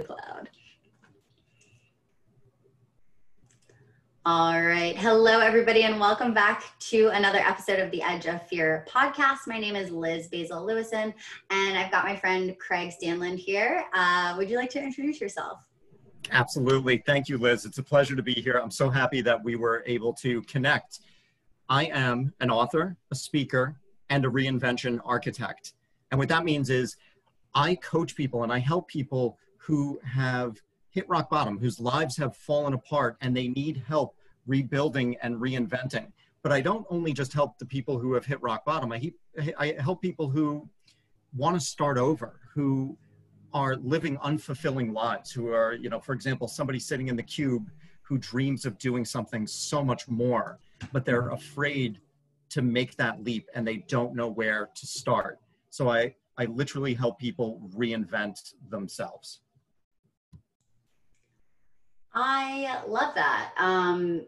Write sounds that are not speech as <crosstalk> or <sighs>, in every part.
cloud. All right. Hello, everybody, and welcome back to another episode of the Edge of Fear podcast. My name is Liz Basil Lewison, and I've got my friend Craig Stanland here. Uh, would you like to introduce yourself? Absolutely. Thank you, Liz. It's a pleasure to be here. I'm so happy that we were able to connect. I am an author, a speaker, and a reinvention architect. And what that means is I coach people and I help people who have hit rock bottom, whose lives have fallen apart and they need help rebuilding and reinventing. But I don't only just help the people who have hit rock bottom, I, I help people who want to start over, who are living unfulfilling lives, who are, you know, for example, somebody sitting in the cube who dreams of doing something so much more, but they're mm-hmm. afraid to make that leap and they don't know where to start. So I, I literally help people reinvent themselves. I love that. Um,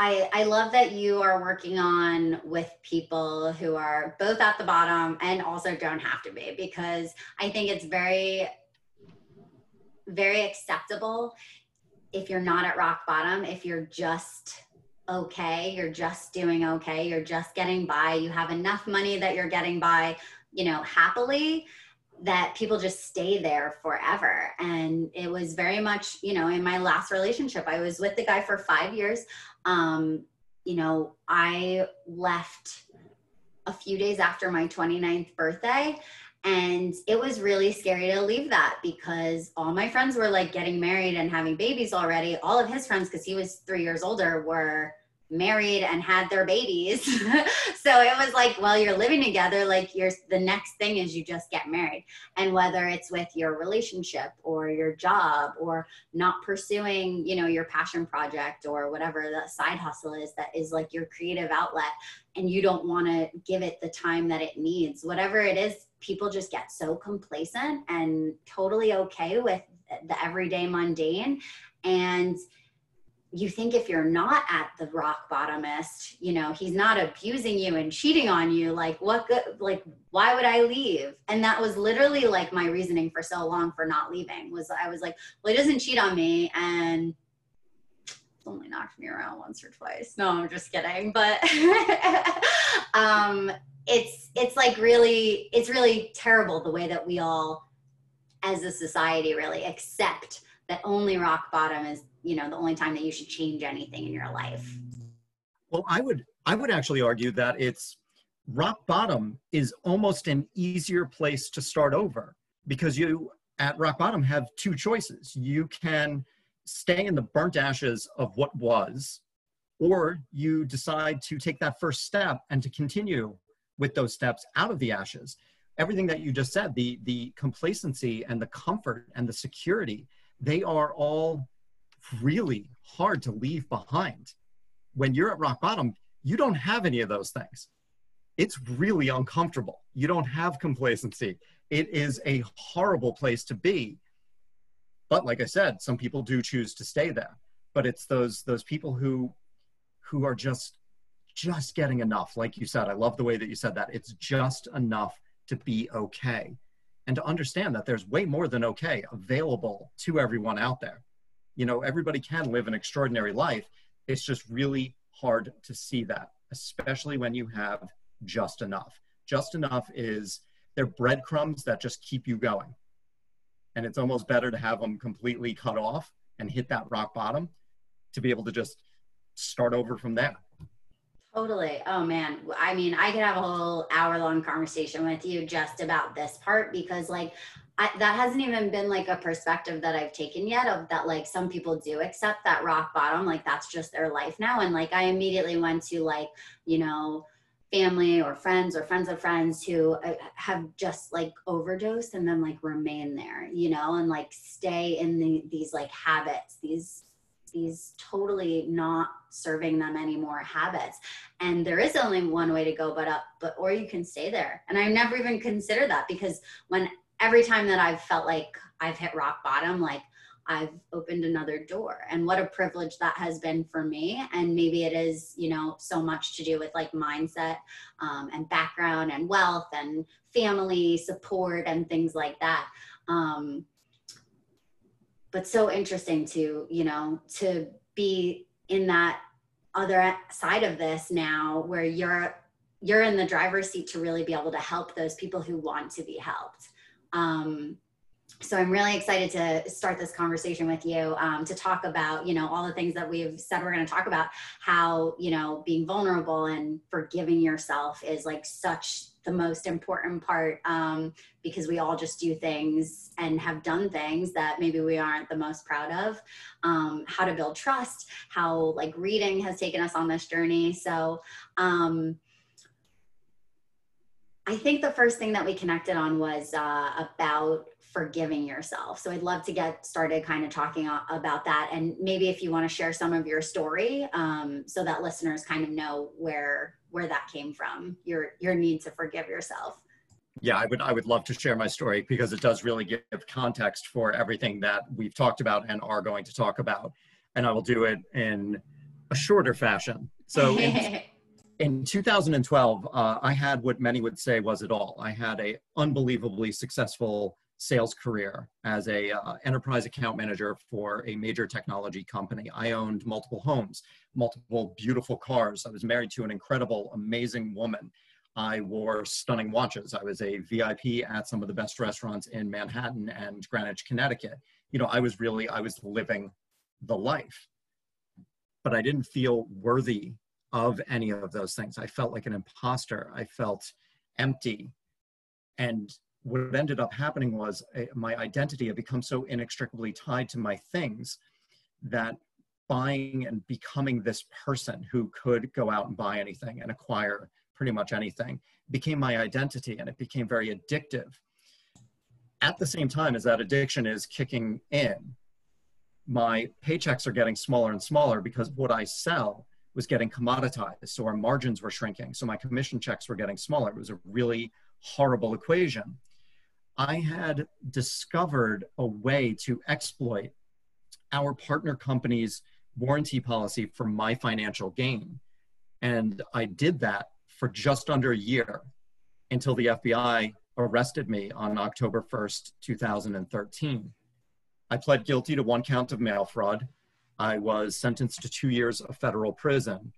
I, I love that you are working on with people who are both at the bottom and also don't have to be because I think it's very, very acceptable if you're not at rock bottom, if you're just okay, you're just doing okay, you're just getting by, you have enough money that you're getting by, you know, happily that people just stay there forever. And it was very much, you know, in my last relationship, I was with the guy for five years. Um, you know, I left a few days after my 29th birthday. And it was really scary to leave that because all my friends were like getting married and having babies already. All of his friends, because he was three years older, were married and had their babies. <laughs> so it was like, well, you're living together, like you're the next thing is you just get married. And whether it's with your relationship or your job or not pursuing, you know, your passion project or whatever the side hustle is that is like your creative outlet and you don't want to give it the time that it needs. Whatever it is, people just get so complacent and totally okay with the everyday mundane and you think if you're not at the rock bottomest, you know, he's not abusing you and cheating on you, like what good, like, why would I leave? And that was literally like my reasoning for so long for not leaving was I was like, well, he doesn't cheat on me and only knocked me around once or twice. No, I'm just kidding. But <laughs> um, it's, it's like really, it's really terrible the way that we all as a society really accept that only rock bottom is you know the only time that you should change anything in your life. Well i would i would actually argue that it's rock bottom is almost an easier place to start over because you at rock bottom have two choices. You can stay in the burnt ashes of what was or you decide to take that first step and to continue with those steps out of the ashes. Everything that you just said the the complacency and the comfort and the security they are all really hard to leave behind. When you're at rock bottom, you don't have any of those things. It's really uncomfortable. You don't have complacency. It is a horrible place to be. But like I said, some people do choose to stay there. But it's those those people who who are just just getting enough. Like you said, I love the way that you said that. It's just enough to be okay. And to understand that there's way more than okay available to everyone out there you know everybody can live an extraordinary life it's just really hard to see that especially when you have just enough just enough is they're breadcrumbs that just keep you going and it's almost better to have them completely cut off and hit that rock bottom to be able to just start over from there Totally. Oh man. I mean, I could have a whole hour long conversation with you just about this part because, like, I, that hasn't even been like a perspective that I've taken yet of that like some people do accept that rock bottom like that's just their life now. And like I immediately went to like you know family or friends or friends of friends who uh, have just like overdosed and then like remain there you know and like stay in the, these like habits these these totally not serving them anymore habits. And there is only one way to go but up but or you can stay there. And i never even considered that because when every time that I've felt like I've hit rock bottom, like I've opened another door. And what a privilege that has been for me. And maybe it is, you know, so much to do with like mindset um, and background and wealth and family support and things like that. Um, but so interesting to you know to be in that other side of this now where you're you're in the driver's seat to really be able to help those people who want to be helped um, so i'm really excited to start this conversation with you um, to talk about you know all the things that we've said we're going to talk about how you know being vulnerable and forgiving yourself is like such the most important part um, because we all just do things and have done things that maybe we aren't the most proud of. Um, how to build trust how like reading has taken us on this journey. So um, i think the first thing that we connected on was uh, about forgiving yourself. So I'd love to get started kind of talking about that. And maybe if you want to share some of your story um, so that listeners kind of know where where that came from, your your need to forgive yourself. Yeah, I would I would love to share my story because it does really give context for everything that we've talked about and are going to talk about. And I will do it in a shorter fashion. So in, <laughs> in 2012, uh, I had what many would say was it all. I had a unbelievably successful sales career as a uh, enterprise account manager for a major technology company. I owned multiple homes, multiple beautiful cars. I was married to an incredible, amazing woman. I wore stunning watches. I was a VIP at some of the best restaurants in Manhattan and Greenwich, Connecticut. You know, I was really, I was living the life. But I didn't feel worthy of any of those things. I felt like an imposter. I felt empty. And what ended up happening was uh, my identity had become so inextricably tied to my things that buying and becoming this person who could go out and buy anything and acquire pretty much anything became my identity and it became very addictive at the same time as that addiction is kicking in my paychecks are getting smaller and smaller because what i sell was getting commoditized so our margins were shrinking so my commission checks were getting smaller it was a really horrible equation I had discovered a way to exploit our partner company's warranty policy for my financial gain. And I did that for just under a year until the FBI arrested me on October 1st, 2013. I pled guilty to one count of mail fraud. I was sentenced to two years of federal prison,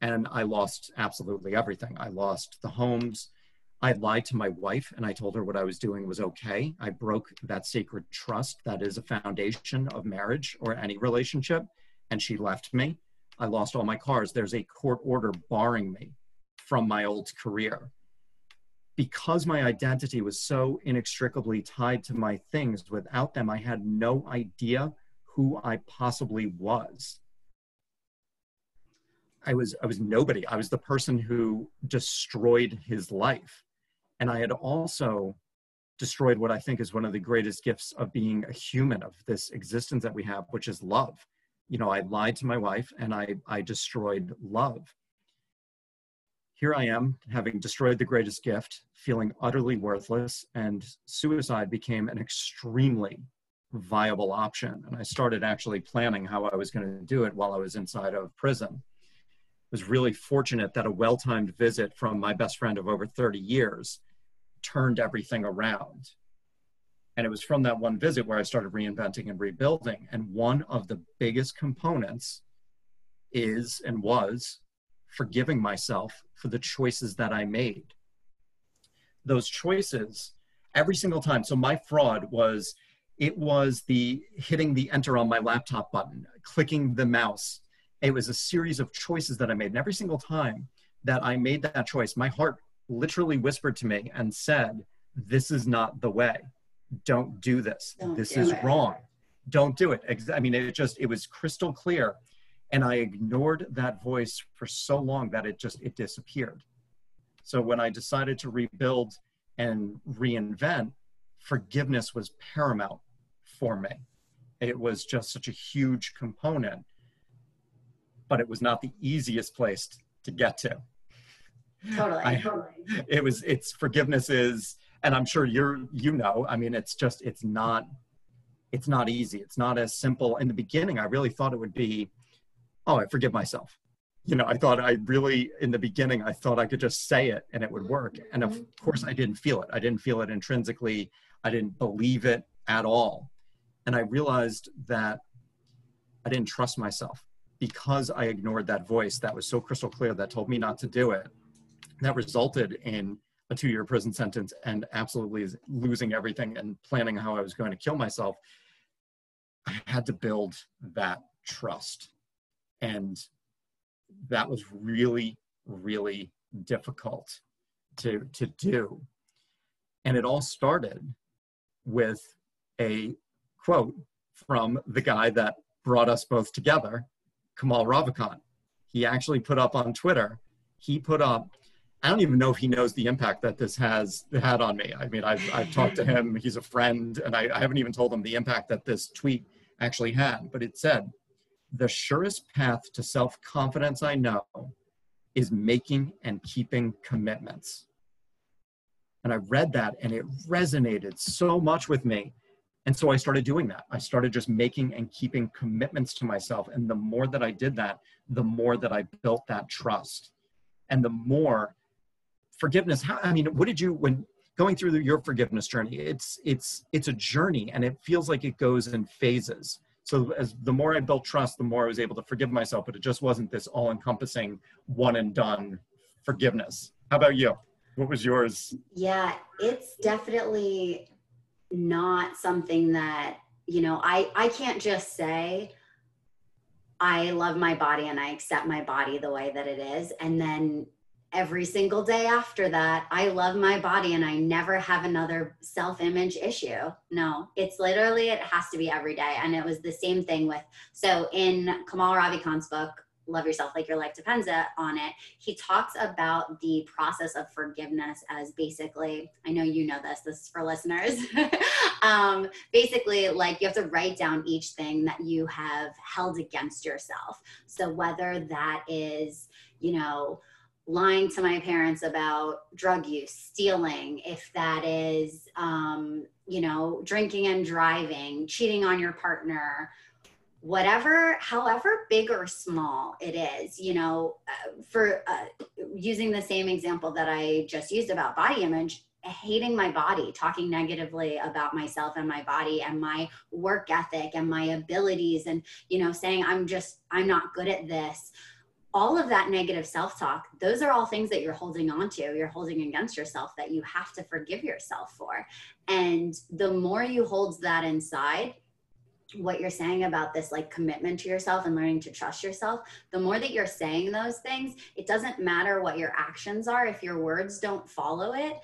and I lost absolutely everything. I lost the homes, I lied to my wife and I told her what I was doing was okay. I broke that sacred trust that is a foundation of marriage or any relationship, and she left me. I lost all my cars. There's a court order barring me from my old career. Because my identity was so inextricably tied to my things, without them, I had no idea who I possibly was. I was I was nobody. I was the person who destroyed his life. And I had also destroyed what I think is one of the greatest gifts of being a human, of this existence that we have, which is love. You know, I lied to my wife and I, I destroyed love. Here I am, having destroyed the greatest gift, feeling utterly worthless, and suicide became an extremely viable option. And I started actually planning how I was going to do it while I was inside of prison. I was really fortunate that a well timed visit from my best friend of over 30 years turned everything around. And it was from that one visit where I started reinventing and rebuilding. And one of the biggest components is and was forgiving myself for the choices that I made. Those choices, every single time. So my fraud was it was the hitting the enter on my laptop button, clicking the mouse. It was a series of choices that I made. And every single time that I made that choice, my heart literally whispered to me and said, This is not the way. Don't do this. Don't this do is it. wrong. Don't do it. I mean, it just, it was crystal clear. And I ignored that voice for so long that it just, it disappeared. So when I decided to rebuild and reinvent, forgiveness was paramount for me. It was just such a huge component, but it was not the easiest place to get to. Totally. I, totally. It was, it's forgiveness is, and I'm sure you're, you know, I mean, it's just, it's not, it's not easy. It's not as simple. In the beginning, I really thought it would be, oh, I forgive myself. You know, I thought I really, in the beginning, I thought I could just say it and it would work. And of mm-hmm. course, I didn't feel it. I didn't feel it intrinsically. I didn't believe it at all And I realized that I didn't trust myself because I ignored that voice that was so crystal clear that told me not to do it. That resulted in a two year prison sentence and absolutely losing everything and planning how I was going to kill myself. I had to build that trust. And that was really, really difficult to, to do. And it all started with a quote from the guy that brought us both together, Kamal Ravikant. He actually put up on Twitter, he put up, I don't even know if he knows the impact that this has had on me. I mean, I've, I've talked to him, he's a friend, and I, I haven't even told him the impact that this tweet actually had. But it said, the surest path to self confidence I know is making and keeping commitments. And I read that and it resonated so much with me. And so I started doing that. I started just making and keeping commitments to myself. And the more that I did that, the more that I built that trust. And the more forgiveness, how, I mean, what did you, when going through your forgiveness journey, it's, it's, it's a journey and it feels like it goes in phases. So as the more I built trust, the more I was able to forgive myself, but it just wasn't this all encompassing one and done forgiveness. How about you? What was yours? Yeah, it's definitely not something that, you know, I I can't just say I love my body and I accept my body the way that it is. And then every single day after that i love my body and i never have another self-image issue. No it's literally it has to be every day. And it was the same thing with so in kamal ravikant's book love yourself like your life depends on it. He talks about the process of forgiveness as basically i know you know this this is for listeners <laughs> um, basically like you have to write down each thing that you have held against yourself. So whether that is you know lying to my parents about drug use stealing if that is um, you know drinking and driving cheating on your partner whatever however big or small it is you know uh, for uh, using the same example that i just used about body image hating my body talking negatively about myself and my body and my work ethic and my abilities and you know saying i'm just i'm not good at this. All of that negative self-talk those are all things that you're holding on to you're holding against yourself that you have to forgive yourself for. And the more you hold that inside what you're saying about this like commitment to yourself and learning to trust yourself the more that you're saying those things it doesn't matter what your actions are if your words don't follow it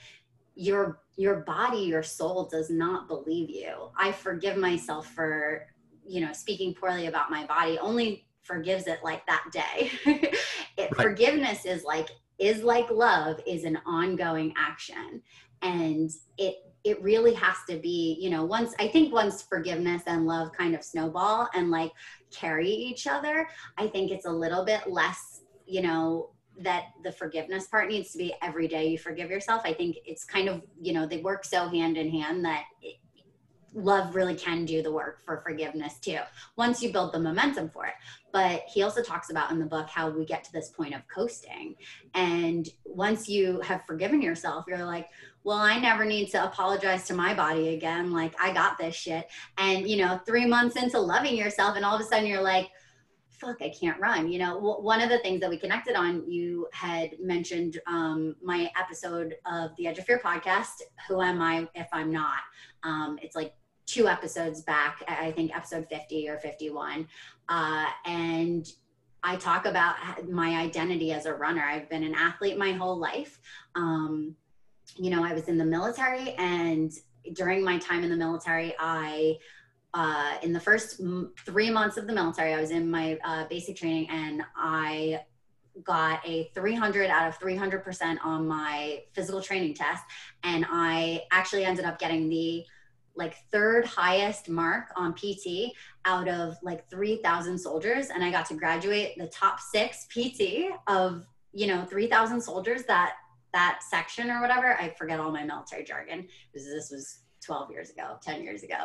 your your body your soul does not believe you. I forgive myself for you know speaking poorly about my body only forgives it like that day. <laughs> It, right. forgiveness is like is like love is an ongoing action. And it it really has to be, you know, once I think once forgiveness and love kind of snowball and like carry each other, I think it's a little bit less, you know, that the forgiveness part needs to be every day you forgive yourself. I think it's kind of, you know, they work so hand in hand that it, love really can do the work for forgiveness too once you build the momentum for it but he also talks about in the book how we get to this point of coasting and once you have forgiven yourself you're like well i never need to apologize to my body again like i got this shit and you know 3 months into loving yourself and all of a sudden you're like fuck i can't run you know one of the things that we connected on you had mentioned um, my episode of the edge of fear podcast who am i if i'm not um, it's like two episodes back, I think episode 50 or 51. Uh, and I talk about my identity as a runner. I've been an athlete my whole life. Um, you know, I was in the military, and during my time in the military, I uh, in the first m- three months of the military, I was in my uh, basic training, and I got a 300 out of 300% on my physical training test, and I actually ended up getting the like third highest mark on PT out of like 3,000 soldiers. And I got to graduate the top six PT of, you know, 3,000 soldiers that, that section or whatever. I forget all my military jargon because this was 12 years ago, 10 years ago.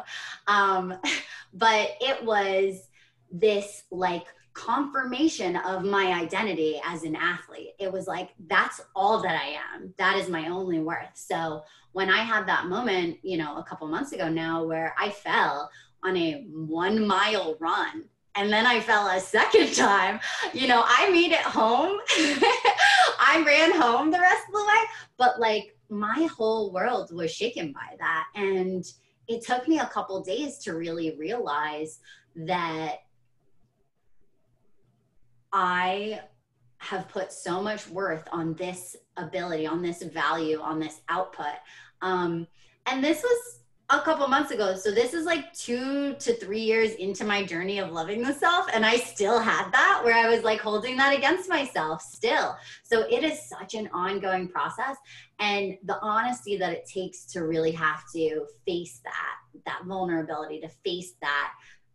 Um, <laughs> but it was this like confirmation of my identity as an athlete. It was like, that's all that I am. That is my only worth. So when I had that moment, you know, a couple months ago now where I fell, on a one mile run and then I fell a second time. You know, I made it home. <laughs> I ran home the rest of the way, but like my whole world was shaken by that. And it took me a couple days to really realize that I have put so much worth on this ability, on this value, on this output. Um, and this was a couple months ago. So this is like two to three years into my journey of loving the self. And I still had that where I was like holding that against myself still. So it is such an ongoing process. And the honesty that it takes to really have to face that, that vulnerability, to face that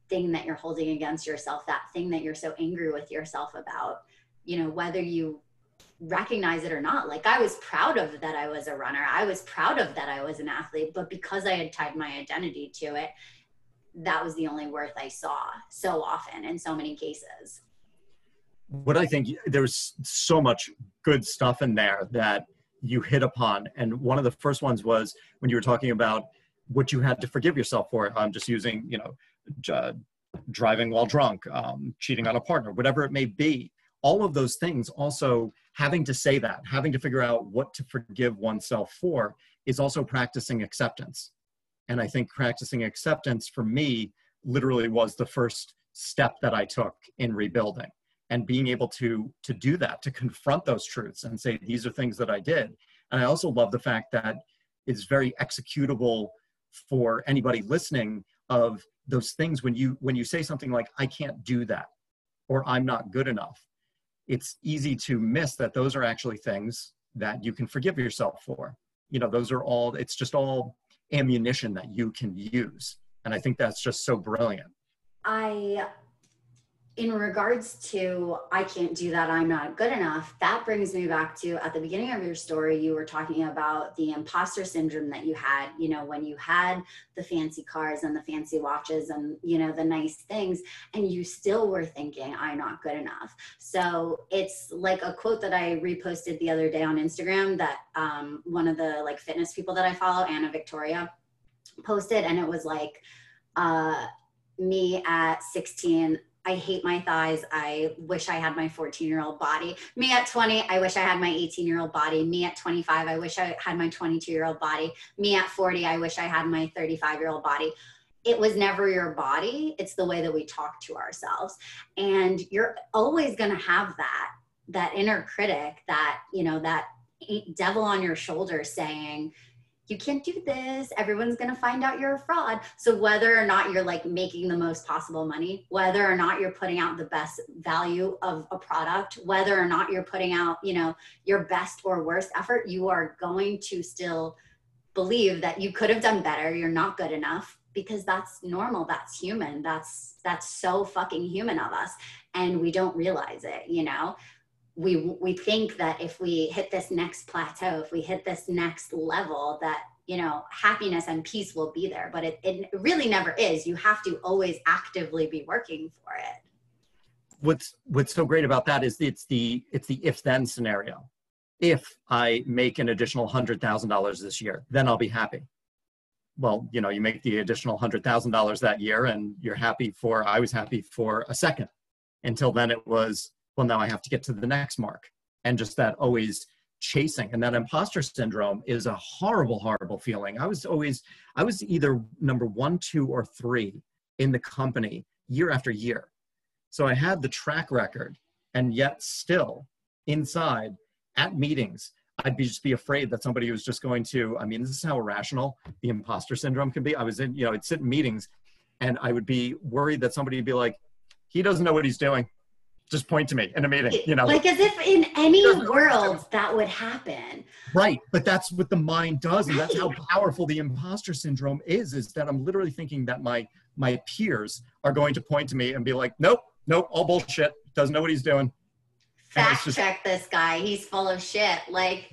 thing that you're holding against yourself, that thing that you're so angry with yourself about, you know, whether you recognize it or not. Like I was proud of that I was a runner. I was proud of that I was an athlete, but because I had tied my identity to it, that was the only worth I saw so often in so many cases. What I think there's so much good stuff in there that you hit upon. And one of the first ones was when you were talking about what you had to forgive yourself for. I'm just using, you know, uh, driving while drunk, um, cheating on a partner, whatever it may be. All of those things also having to say that, having to figure out what to forgive oneself for, is also practicing acceptance. And I think practicing acceptance for me literally was the first step that I took in rebuilding and being able to to do that to confront those truths and say these are things that I did. And I also love the fact that it's very executable for anybody listening of those things when you when you say something like I can't do that or I'm not good enough it's easy to miss that those are actually things that you can forgive yourself for. You know, those are all, it's just all ammunition that you can use. And I think that's just so brilliant. I in regards to I can't do that, I'm not good enough, that brings me back to at the beginning of your story, you were talking about the imposter syndrome that you had, you know, when you had the fancy cars and the fancy watches and, you know, the nice things, and you still were thinking, I'm not good enough. So it's like a quote that I reposted the other day on Instagram that um, one of the like fitness people that I follow, Anna Victoria, posted, and it was like, uh, me at 16 I hate my thighs. I wish I had my 14 year old body. Me at 20, I wish I had my 18 year old body. Me at 25, I wish I had my 22 year old body. Me at 40, I wish I had my 35 year old body. It was never your body, it's the way that we talk to ourselves. And you're always going to have that, that inner critic, that, you know, that devil on your shoulder saying, you can't do this. Everyone's going to find out you're a fraud. So whether or not you're like making the most possible money, whether or not you're putting out the best value of a product, whether or not you're putting out, you know, your best or worst effort, you are going to still believe that you could have done better. You're not good enough because that's normal. That's human. That's that's so fucking human of us and we don't realize it, you know we we think that if we hit this next plateau if we hit this next level that you know happiness and peace will be there. But it, it really never is. You have to always actively be working for it. What's what's so great about that is it's the it's the if then scenario. If i make an additional $100000 this year then i'll be happy. Well you know you make the additional $100000 that year and you're happy for i was happy for a second. Until then it was well, now I have to get to the next mark. And just that always chasing and that imposter syndrome is a horrible, horrible feeling. I was always, I was either number one, two, or three in the company year after year. So I had the track record, and yet still inside at meetings, I'd be just be afraid that somebody was just going to. I mean, this is how irrational the imposter syndrome can be. I was in, you know, I'd sit in meetings, and I would be worried that somebody would be like, "He doesn't know what he's doing just point to me in a meeting you know? Like as if in any world that would happen. Right but that's what the mind does and that's how powerful the imposter syndrome is is that i'm literally thinking that my my peers are going to point to me and be like nope nope all bullshit. Doesn't know what he's doing. Fact just, check this guy. He's full of shit. Like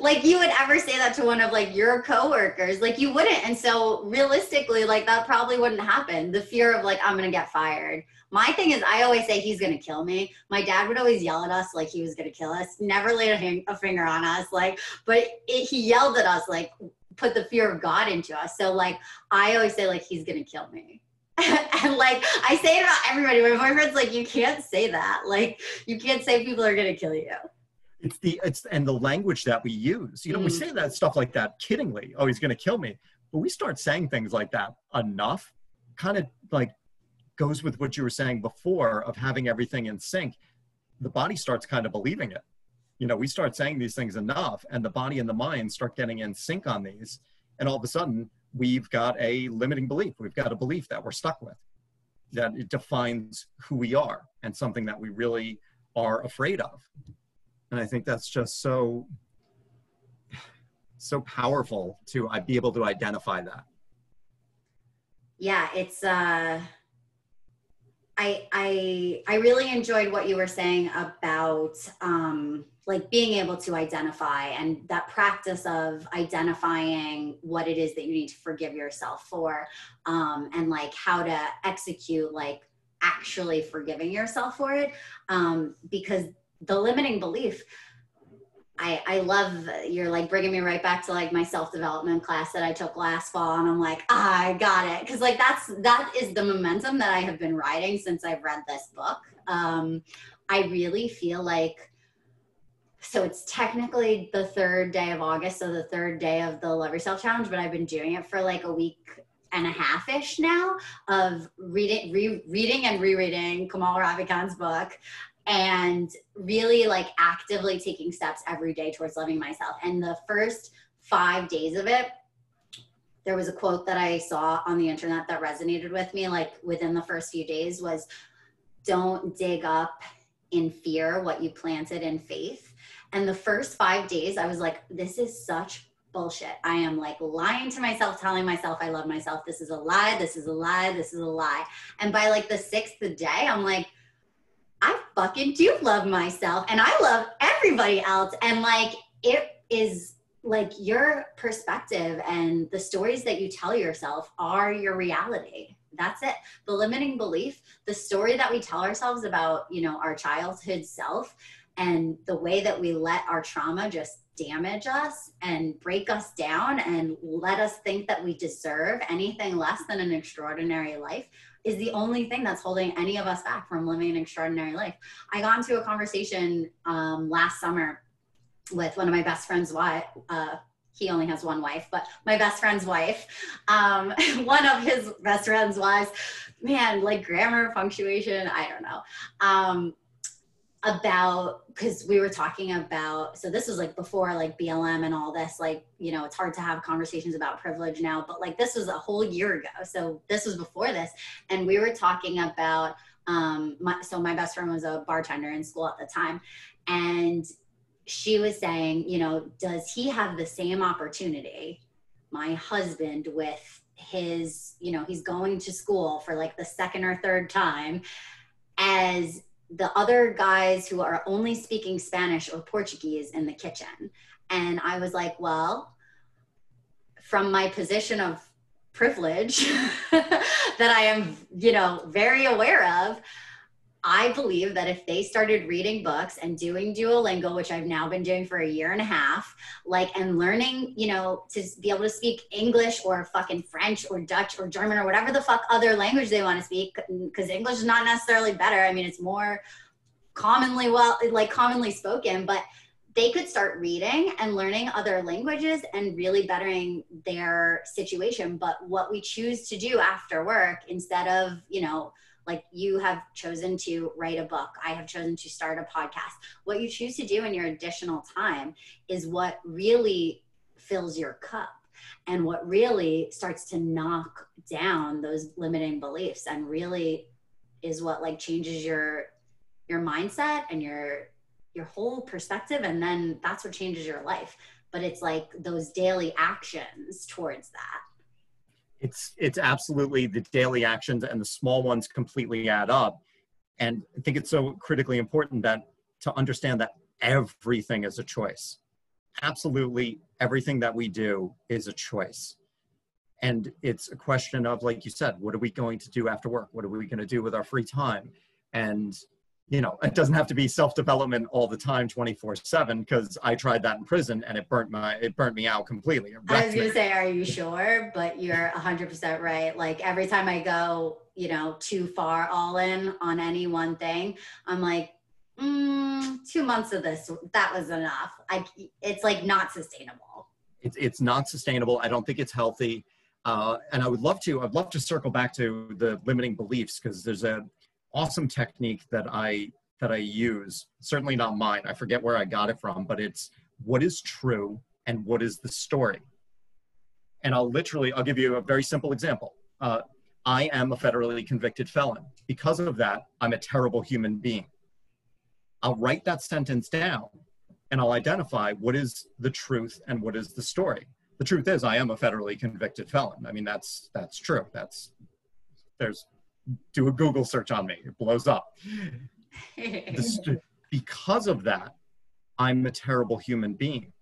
like you would ever say that to one of like your coworkers like you wouldn't and so realistically like that probably wouldn't happen the fear of like i'm gonna get fired my thing is, I always say he's gonna kill me. My dad would always yell at us like he was gonna kill us. Never laid a, a finger on us, like, but it, he yelled at us like, put the fear of God into us. So like I always say like he's gonna kill me. <laughs> and like I say it about everybody. My boyfriend's like, you can't say that. Like you can't say people are gonna kill you. It's the it's and the language that we use. You know, mm. we say that stuff like that kiddingly. Oh, he's gonna kill me. But we start saying things like that enough, kind of like goes with what you were saying before of having everything in sync. The body starts kind of believing it. You know, we start saying these things enough, and the body and the mind start getting in sync on these, and all of a sudden we've got a limiting belief. We've got a belief that we're stuck with, that it defines who we are and something that we really are afraid of. And I think that's just so, so powerful to uh, be able to identify that. Yeah, it's, uh, I, I, I really enjoyed what you were saying about, um, like being able to identify and that practice of identifying what it is that you need to forgive yourself for um, and like how to execute like actually forgiving yourself for it um, because the limiting belief I, I love you're like bringing me right back to like my self-development class that I took last fall and I'm like ah, I got it. Because like that's that is the momentum that I have been riding since I've read this book. Um, I really feel like so it's technically the third day of August, so the third day of the Love Yourself Challenge, but I've been doing it for like a week and a half ish now of reading, re- reading and rereading Kamal Ravikant's book and really like actively taking steps every day towards loving myself. And the first five days of it, there was a quote that I saw on the internet that resonated with me like within the first few days was don't dig up in fear what you planted in faith and the first five days, I was like, this is such bullshit. I am like lying to myself, telling myself I love myself. This is a lie. This is a lie. This is a lie. And by like the sixth day, I'm like, I fucking do love myself and I love everybody else. And like, it is like your perspective and the stories that you tell yourself are your reality. That's it. The limiting belief, the story that we tell ourselves about, you know, our childhood self and the way that we let our trauma just damage us and break us down and let us think that we deserve anything less than an extraordinary life is the only thing that's holding any of us back from living an extraordinary life. I got into a conversation um, last summer with one of my best friend's wife. Uh, he only has one wife, but my best friend's wife, um, <laughs> one of his best friend's wives, man, like grammar, punctuation, I don't know. Um, about because we were talking about so this was like before like blm and all this like you know it's hard to have conversations about privilege now but like this was a whole year ago. So this was before this and we were talking about um my, so my best friend was a bartender in school at the time and she was saying you know does he have the same opportunity my husband with his you know he's going to school for like the second or third time as the other guys who are only speaking Spanish or Portuguese in the kitchen. And I was like, well, from my position of privilege <laughs> that I am, you know, very aware of, I believe that if they started reading books and doing Duolingo, which I've now been doing for a year and a half, like, and learning, you know, to be able to speak English or fucking French or Dutch or German or whatever the fuck other language they want to speak, because English is not necessarily better. I mean, it's more commonly well, like commonly spoken, but they could start reading and learning other languages and really bettering their situation. But what we choose to do after work instead of, you know, like you have chosen to write a book i have chosen to start a podcast. What you choose to do in your additional time is what really fills your cup and what really starts to knock down those limiting beliefs and really is what like changes your your mindset and your your whole perspective. And then that's what changes your life. But it's like those daily actions towards that it's it's absolutely the daily actions and the small ones completely add up. And i think it's so critically important that to understand that everything is a choice. Absolutely everything that we do is a choice. And it's a question of like you said what are we going to do after work? What are we going to do with our free time? And you know, it doesn't have to be self-development all the time, 24/7, because I tried that in prison and it burnt my it burnt me out completely. I was gonna say, are you sure? But you're 100% right. Like every time I go, you know, too far all in on any one thing, I'm like, mm, two months of this, that was enough. I, it's like not sustainable. It's it's not sustainable. I don't think it's healthy. Uh, and I would love to. I'd love to circle back to the limiting beliefs because there's a awesome technique that I that I use. Certainly not mine. I forget where I got it from, but it's what is true and what is the story. And I'll literally, I'll give you a very simple example. Uh, I am a federally convicted felon. Because of that, I'm a terrible human being. I'll write that sentence down and I'll identify what is the truth and what is the story. The truth is I am a federally convicted felon. I mean, that's, that's true. That's, there's do a Google search on me. It blows up. <laughs> because of that, I'm a terrible human being.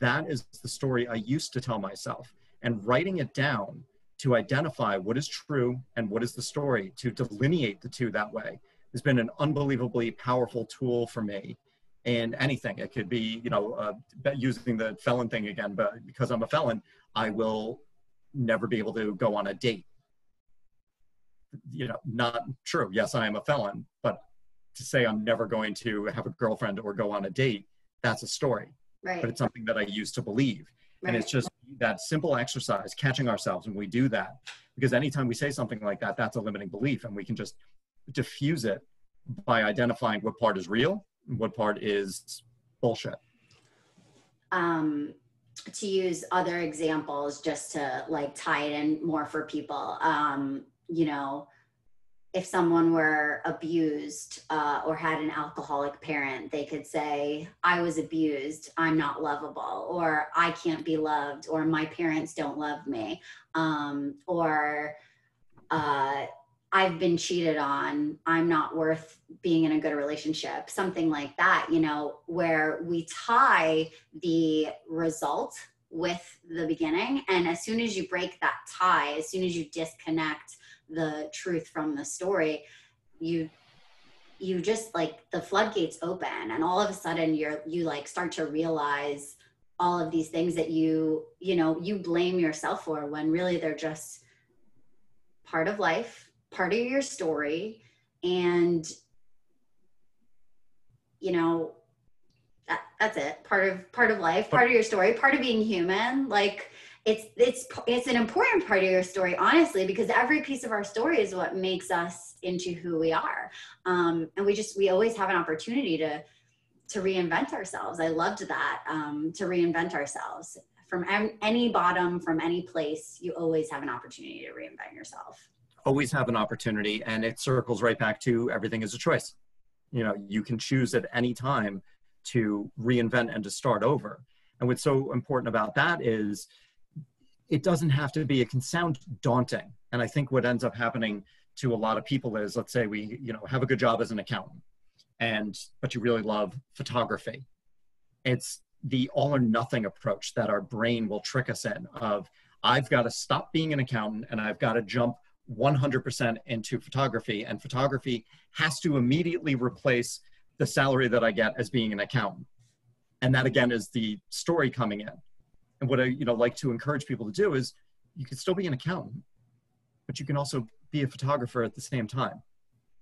That is the story I used to tell myself. And writing it down to identify what is true and what is the story, to delineate the two that way, has been an unbelievably powerful tool for me. And anything, it could be, you know, uh, using the felon thing again, but because I'm a felon, I will never be able to go on a date you know, not true. Yes, I am a felon, but to say I'm never going to have a girlfriend or go on a date, that's a story. Right. But it's something that I used to believe. Right. And it's just that simple exercise, catching ourselves when we do that. Because anytime we say something like that, that's a limiting belief. And we can just diffuse it by identifying what part is real and what part is bullshit. Um, to use other examples just to like tie it in more for people. Um, you know, if someone were abused uh, or had an alcoholic parent, they could say, I was abused, I'm not lovable, or I can't be loved, or my parents don't love me, um, or uh, I've been cheated on, I'm not worth being in a good relationship, something like that, you know, where we tie the result with the beginning. And as soon as you break that tie, as soon as you disconnect the truth from the story you you just like the floodgates open and all of a sudden you're you like start to realize all of these things that you you know you blame yourself for when really they're just part of life part of your story. And you know that, that's it. Part of part of life part of your story part of being human. Like it's it's it's an important part of your story honestly because every piece of our story is what makes us into who we are. Um, and we just we always have an opportunity to to reinvent ourselves. I loved that um, to reinvent ourselves. From any bottom from any place you always have an opportunity to reinvent yourself. Always have an opportunity and it circles right back to everything is a choice. You know you can choose at any time to reinvent and to start over. And what's so important about that is it doesn't have to be it can sound daunting. And i think what ends up happening to a lot of people is let's say we you know have a good job as an accountant and but you really love photography. It's the all or nothing approach that our brain will trick us in of i've got to stop being an accountant and i've got to jump 100% into photography. And photography has to immediately replace the salary that i get as being an accountant. And that again is the story coming in and what I you know like to encourage people to do is you can still be an accountant, but you can also be a photographer at the same time.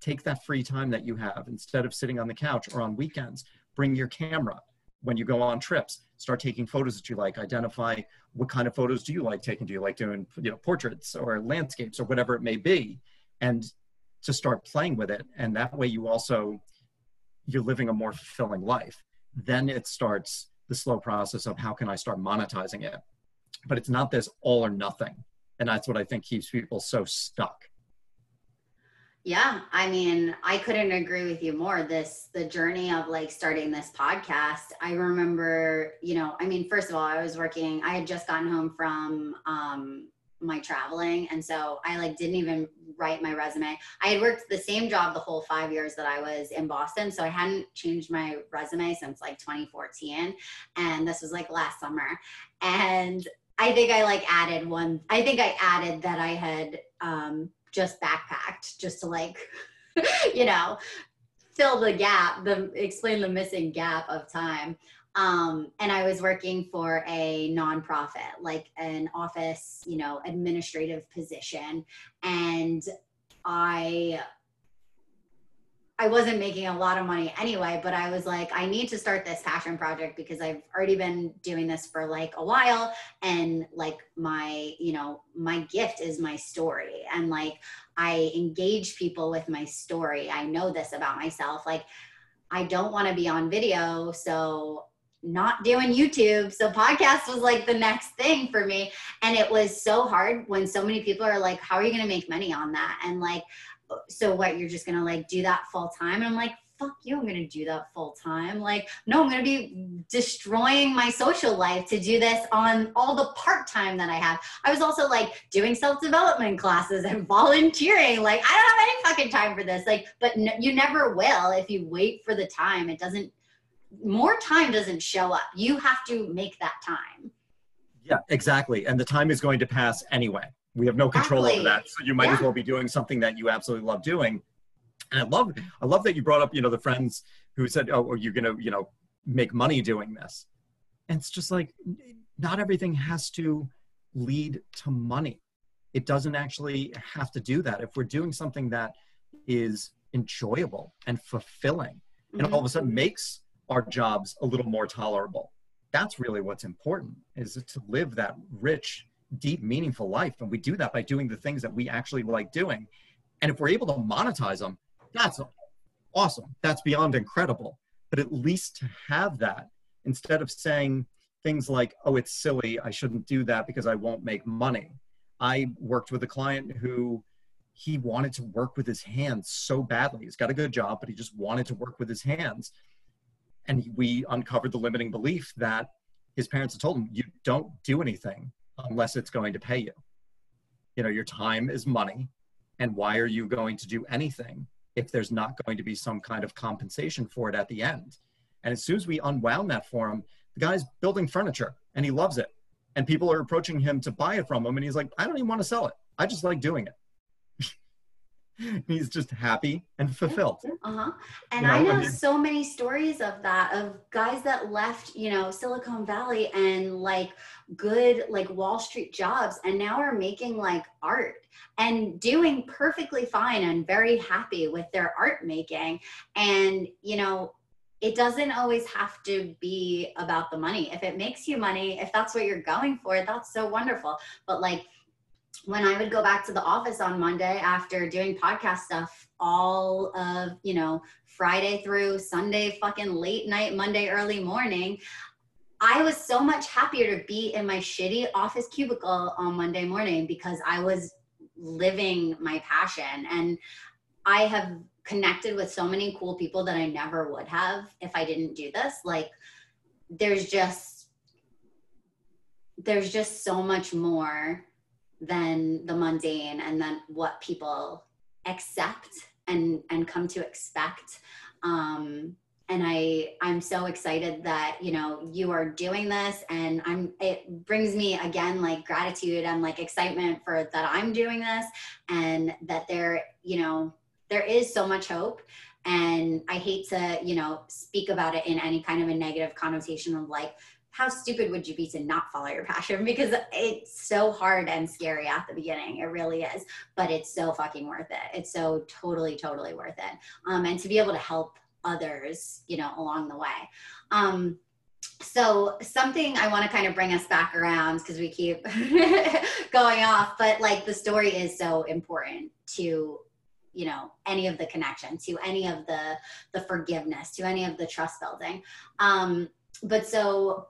Take that free time that you have instead of sitting on the couch or on weekends. Bring your camera when you go on trips. Start taking photos that you like. Identify what kind of photos do you like taking. Do you like doing you know portraits or landscapes or whatever it may be, and to start playing with it. And that way you also you're living a more fulfilling life. Then it starts the slow process of how can I start monetizing it. But it's not this all or nothing. And that's what I think keeps people so stuck. Yeah, I mean, I couldn't agree with you more. This the journey of like starting this podcast. I remember, you know, I mean, first of all, I was working. I had just gotten home from um, my traveling. And so i like didn't even write my resume. I had worked the same job the whole five years that i was in boston so i hadn't changed my resume since like 2014 and this was like last summer. And i think i like added one i think i added that i had um, just backpacked just to like <laughs> you know fill the gap, the explain the missing gap of time. Um, and I was working for a nonprofit, like an office, you know, administrative position. And I I wasn't making a lot of money anyway, but I was like, I need to start this passion project because I've already been doing this for like a while. And like my, you know, my gift is my story. And like I engage people with my story. I know this about myself. Like I don't want to be on video. So not doing YouTube. So podcast was like the next thing for me. And it was so hard when so many people are like, how are you going to make money on that? And like, so what you're just gonna like do that full time and i'm like fuck you i'm gonna do that full time like no i'm gonna be destroying my social life to do this on all the part time that i have i was also like doing self-development classes and <laughs> volunteering like i don't have any fucking time for this like but no, you never will if you wait for the time it doesn't more time doesn't show up you have to make that time yeah exactly and the time is going to pass anyway we have no control exactly. over that. So you might yeah. as well be doing something that you absolutely love doing. And I love, I love that you brought up, you know, the friends who said, "Oh, are you gonna, you know, make money doing this?" And it's just like, not everything has to lead to money. It doesn't actually have to do that. If we're doing something that is enjoyable and fulfilling, mm-hmm. and all of a sudden makes our jobs a little more tolerable, that's really what's important. Is to live that rich deep, meaningful life. And we do that by doing the things that we actually like doing. And if we're able to monetize them, that's awesome. That's beyond incredible. But at least to have that instead of saying things like, oh, it's silly, I shouldn't do that because I won't make money. I worked with a client who he wanted to work with his hands so badly. He's got a good job, but he just wanted to work with his hands. And we uncovered the limiting belief that his parents had told him, you don't do anything unless it's going to pay you. You know, your time is money. And why are you going to do anything if there's not going to be some kind of compensation for it at the end? And as soon as we unwound that for him, the guy's building furniture and he loves it. And people are approaching him to buy it from him. And he's like, I don't even want to sell it. I just like doing it. <laughs> he's just happy and fulfilled. Uh-huh. And you know, I know I mean, so many stories of that of guys that left, you know, Silicon Valley and like good like Wall Street jobs and now are making like art and doing perfectly fine and very happy with their art making and you know it doesn't always have to be about the money. If it makes you money, if that's what you're going for, that's so wonderful. But like when I would go back to the office on Monday after doing podcast stuff all of, you know, Friday through Sunday, fucking late night, Monday, early morning, I was so much happier to be in my shitty office cubicle on Monday morning because I was living my passion. And I have connected with so many cool people that I never would have if I didn't do this. Like, there's just, there's just so much more than the mundane and then what people accept and and come to expect. Um and i i'm so excited that you know you are doing this and i'm it brings me again like gratitude and like excitement for that i'm doing this and that there you know there is so much hope. And i hate to you know speak about it in any kind of a negative connotation of like how stupid would you be to not follow your passion? Because it's so hard and scary at the beginning. It really is. But it's so fucking worth it. It's so totally totally worth it. Um, and to be able to help others you know along the way. Um, so something i want to kind of bring us back around because we keep <laughs> going off but like the story is so important to you know any of the connection to any of the the forgiveness to any of the trust building. Um but so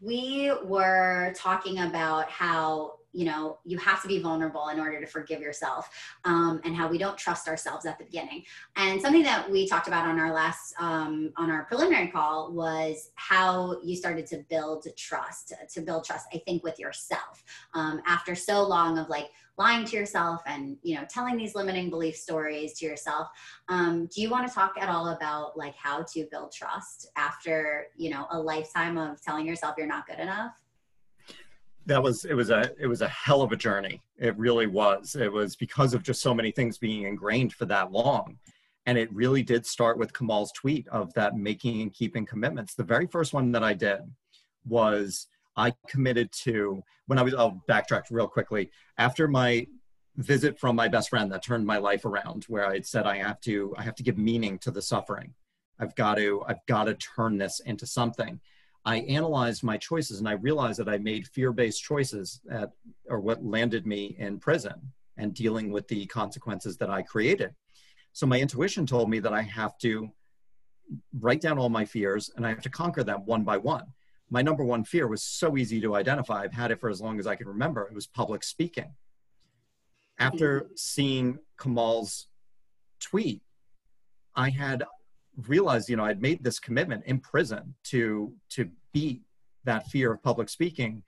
we were talking about how you know you have to be vulnerable in order to forgive yourself um, and how we don't trust ourselves at the beginning. And something that we talked about on our last um, on our preliminary call was how you started to build trust to build trust i think with yourself. Um, after so long of like lying to yourself and you know telling these limiting belief stories to yourself. Um, do you want to talk at all about like how to build trust after you know a lifetime of telling yourself you're not good enough? That was it was a it was a hell of a journey. It really was. It was because of just so many things being ingrained for that long. And it really did start with Kamal's tweet of that making and keeping commitments. The very first one that I did was I committed to when I was, I'll backtrack real quickly. After my visit from my best friend that turned my life around, where I said I have to, I have to give meaning to the suffering. I've got to, I've got to turn this into something. I analyzed my choices and I realized that I made fear-based choices at, or what landed me in prison and dealing with the consequences that I created. So my intuition told me that I have to write down all my fears and I have to conquer them one by one. My number one fear was so easy to identify. I've had it for as long as I can remember. It was public speaking. After seeing Kamal's tweet, I had realized, you know, I'd made this commitment in prison to to beat that fear of public speaking,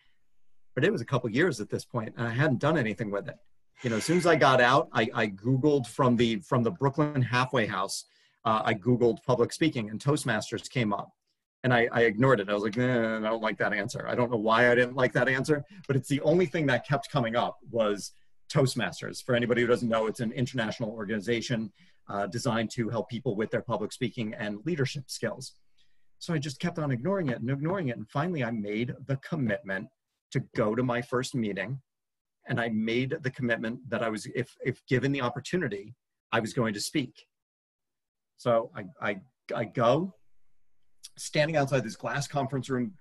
but it was a couple years at this point, and I hadn't done anything with it. You know, as soon as I got out, I, I Googled from the from the Brooklyn halfway house. Uh, I Googled public speaking, and Toastmasters came up, and I, I ignored it. I was like, nah, I don't like that answer. I don't know why I didn't like that answer, but it's the only thing that kept coming up was Toastmasters. For anybody who doesn't know, it's an international organization uh, designed to help people with their public speaking and leadership skills. So I just kept on ignoring it and ignoring it. And finally, I made the commitment to go to my first meeting. And I made the commitment that I was, if, if given the opportunity, I was going to speak. So I, I, I go, standing outside this glass conference room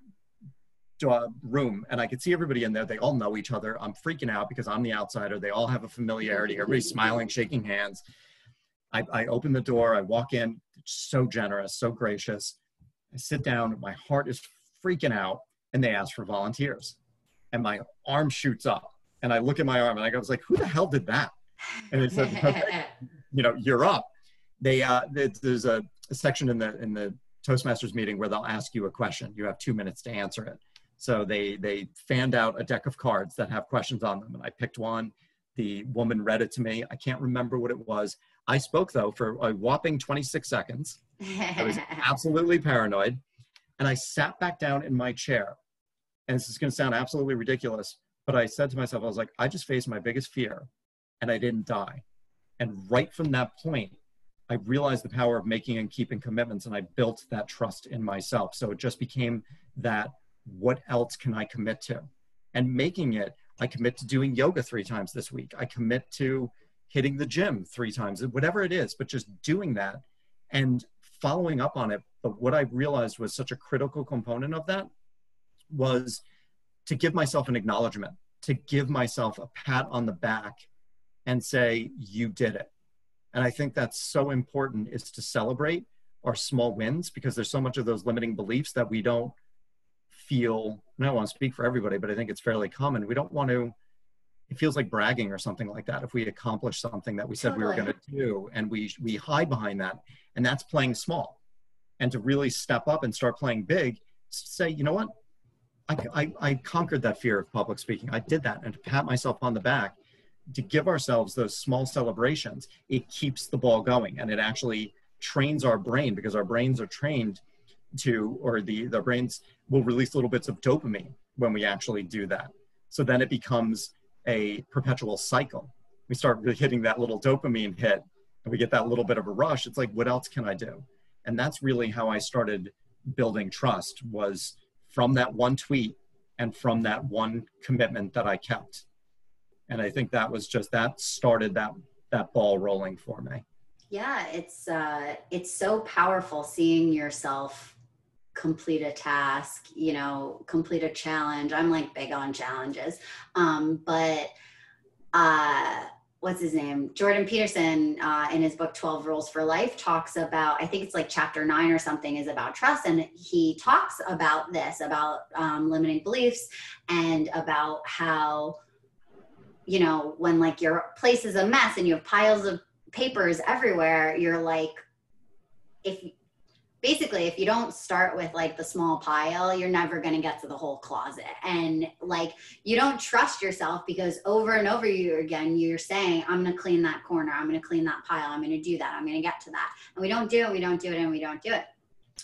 uh, room and I could see everybody in there. They all know each other. I'm freaking out because I'm the outsider. They all have a familiarity. Everybody's smiling, shaking hands. I, I open the door, I walk in, so generous, so gracious. I sit down, my heart is freaking out, and they ask for volunteers. And my arm shoots up, and I look at my arm, and I was like, who the hell did that? And it said, okay, <laughs> you know, you're up. They, uh, there's a, a section in the, in the Toastmasters meeting where they'll ask you a question. You have two minutes to answer it. So they, they fanned out a deck of cards that have questions on them, and I picked one. The woman read it to me. I can't remember what it was. I spoke though for a whopping 26 seconds. I was <laughs> absolutely paranoid. And I sat back down in my chair. And this is going to sound absolutely ridiculous, but I said to myself, I was like, I just faced my biggest fear and I didn't die. And right from that point, I realized the power of making and keeping commitments and I built that trust in myself. So it just became that what else can I commit to? And making it, I commit to doing yoga three times this week. I commit to hitting the gym three times, whatever it is, but just doing that and following up on it. But what I realized was such a critical component of that was to give myself an acknowledgement, to give myself a pat on the back and say, you did it. And I think that's so important is to celebrate our small wins because there's so much of those limiting beliefs that we don't feel, I don't want to speak for everybody, but I think it's fairly common. We don't want to it feels like bragging or something like that if we accomplish something that we said totally. we were going to do and we we hide behind that. And that's playing small. And to really step up and start playing big say you know what? I, I, I conquered that fear of public speaking. I did that and to pat myself on the back to give ourselves those small celebrations it keeps the ball going and it actually trains our brain because our brains are trained to or the the brains will release little bits of dopamine when we actually do that so then it becomes a perpetual cycle. We start hitting that little dopamine hit and we get that little bit of a rush. It's like, what else can I do? And that's really how I started building trust was from that one tweet and from that one commitment that I kept. And I think that was just that started that that ball rolling for me. Yeah, it's uh it's so powerful seeing yourself complete a task, you know, complete a challenge. I'm like big on challenges. Um, but uh, what's his name? Jordan Peterson uh, in his book 12 Rules for Life talks about, I think it's like chapter nine or something is about trust. And he talks about this, about um, limiting beliefs and about how, you know, when like your place is a mess and you have piles of papers everywhere, you're like, if basically if you don't start with like the small pile you're never going to get to the whole closet. And like you don't trust yourself because over and over you again you're saying i'm going to clean that corner. I'm going to clean that pile. I'm going to do that. I'm going to get to that. And we don't do it we don't do it and we don't do it.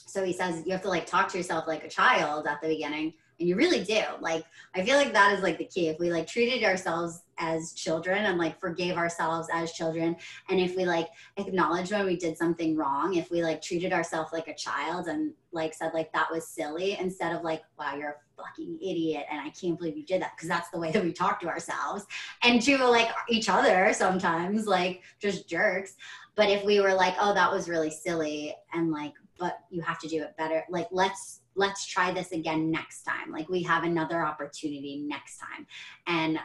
So he says you have to like talk to yourself like a child at the beginning and you really do. Like i feel like that is like the key. If we like treated ourselves as children and like forgave ourselves as children and if we like acknowledged when we did something wrong if we like treated ourselves like a child and like said like that was silly instead of like wow you're a fucking idiot and i can't believe you did that because that's the way that we talk to ourselves and to like each other sometimes like just jerks. But if we were like oh that was really silly and like but you have to do it better like let's let's try this again next time. Like we have another opportunity next time. And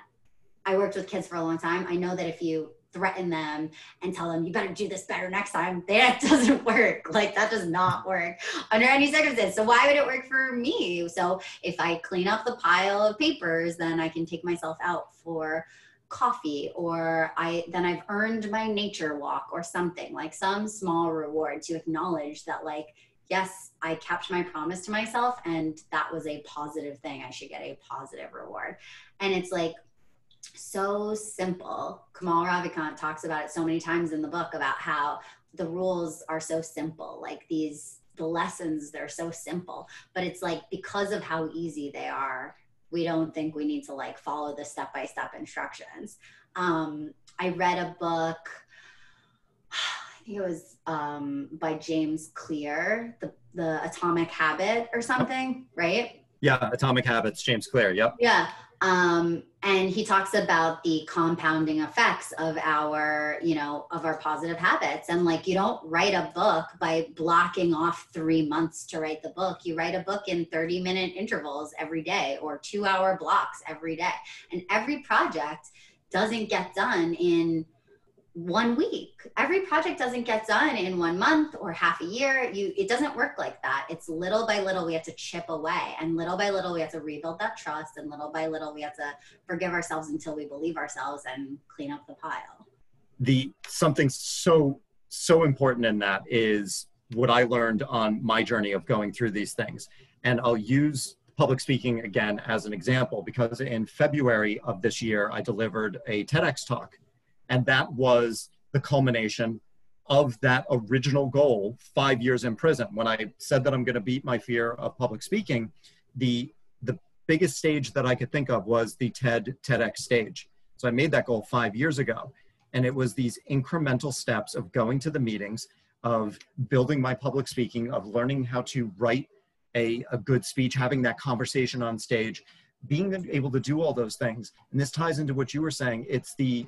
i worked with kids for a long time. I know that if you threaten them and tell them you better do this better next time <laughs> that doesn't work. Like that does not work under any circumstance so why would it work for me? So if i clean up the pile of papers then i can take myself out for coffee or i then i've earned my nature walk or something like some small reward to acknowledge that like yes i kept my promise to myself and that was a positive thing. I should get a positive reward. And it's like so simple. Kamal ravikant talks about it so many times in the book about how the rules are so simple like these the lessons they're so simple. But it's like because of how easy they are we don't think we need to like follow the step by step instructions. Um, I read a book, <sighs> I think it was um, by James Clear, the, the Atomic Habit or something, right? Yeah, Atomic Habits, James Clear. Yep. Yeah. Um, and he talks about the compounding effects of our you know of our positive habits and like you don't write a book by blocking off three months to write the book you write a book in 30 minute intervals every day or two hour blocks every day and every project doesn't get done in one week. Every project doesn't get done in one month or half a year. You it doesn't work like that. It's little by little we have to chip away and little by little we have to rebuild that trust and little by little we have to forgive ourselves until we believe ourselves and clean up the pile. The something so so important in that is what I learned on my journey of going through these things. And I'll use public speaking again as an example because in February of this year I delivered a TEDx talk and that was the culmination of that original goal five years in prison. When I said that I'm going to beat my fear of public speaking, the, the biggest stage that I could think of was the TED TEDx stage. So I made that goal five years ago. And it was these incremental steps of going to the meetings, of building my public speaking, of learning how to write a, a good speech, having that conversation on stage, being able to do all those things. And this ties into what you were saying. It's the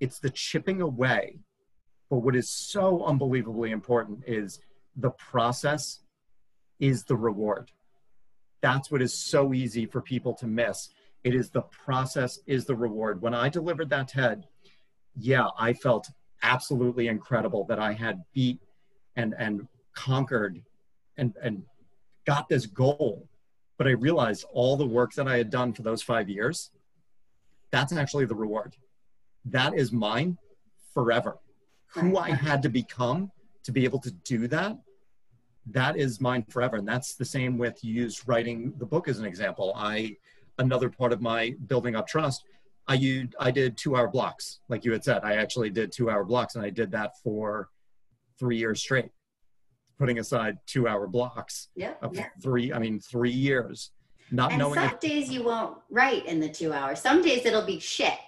it's the chipping away. But what is so unbelievably important is the process is the reward. That's what is so easy for people to miss. It is the process is the reward. When I delivered that TED, yeah, I felt absolutely incredible that I had beat and and conquered and and got this goal. But I realized all the work that I had done for those five years, that's actually the reward that is mine forever. Who I had to become to be able to do that, that is mine forever. And that's the same with you used writing the book as an example. I another part of my building up trust, I used I did two hour blocks, like you had said. I actually did two hour blocks and I did that for three years straight, putting aside two hour blocks. Yeah. yeah. Three, I mean, three years. Not and knowing some if, days you won't write in the two hours. Some days it'll be shit.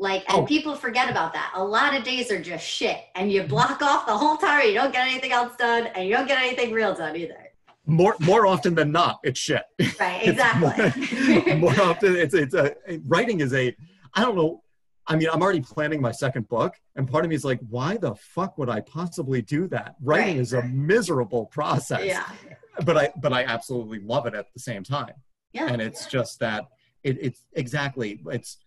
Like, and oh. people forget about that. A lot of days are just shit, and you block off the whole time. You don't get anything else done, and you don't get anything real done either. More, more often than not, it's shit. Right, exactly. more, <laughs> more, often, it's it's a writing is a. I don't know. I mean, I'm already planning my second book, and part of me is like, why the fuck would I possibly do that? Writing right. is a miserable process. Yeah. But I, but I absolutely love it at the same time. Yeah. And it's just that it, it's exactly it's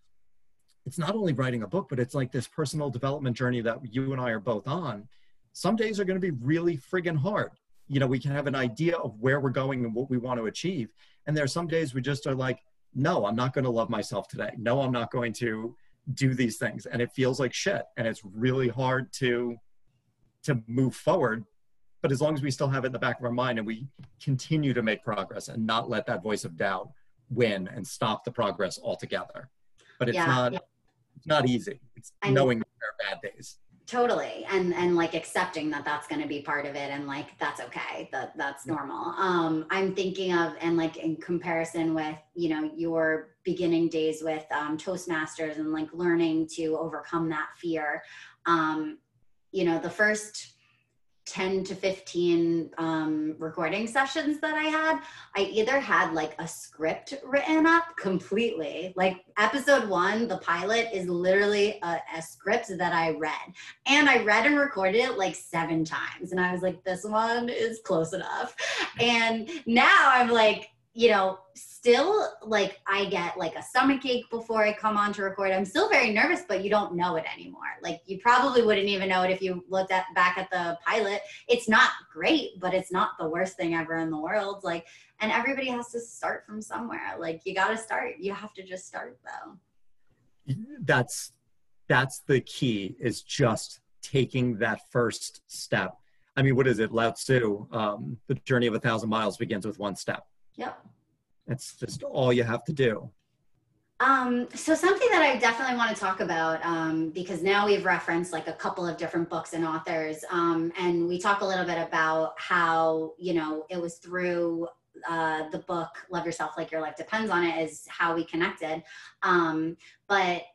it's not only writing a book, but it's like this personal development journey that you and I are both on. Some days are going to be really friggin' hard. You know, we can have an idea of where we're going and what we want to achieve. And there are some days we just are like, no, I'm not going to love myself today. No, I'm not going to do these things. And it feels like shit. And it's really hard to to move forward. But as long as we still have it in the back of our mind and we continue to make progress and not let that voice of doubt win and stop the progress altogether. But it's yeah, not yeah it's not easy. It's I knowing there are bad days. totally and and like accepting that that's going to be part of it and like that's okay that that's normal um i'm thinking of and like in comparison with you know your beginning days with um, toastmasters and like learning to overcome that fear um you know the first 10 to 15 um, recording sessions that I had, I either had like a script written up completely. Like episode one, the pilot is literally a, a, script that I read. And I read and recorded it like seven times. And I was like, this one is close enough. And now I'm like, you know, still like I get like a stomach ache before I come on to record. I'm still very nervous, but you don't know it anymore. Like you probably wouldn't even know it if you looked at back at the pilot. It's not great, but it's not the worst thing ever in the world. Like, and everybody has to start from somewhere. Like you got to start. You have to just start though. That's that's the key is just taking that first step. I mean, what is it? Lao Tzu, um, the journey of a thousand miles begins with one step. Yep. That's just all you have to do. Um, so something that I definitely want to talk about um, because now we've referenced like a couple of different books and authors, um, and we talk a little bit about how you know it was through uh, the book "Love Yourself Like Your Life Depends on It" is how we connected. Um, but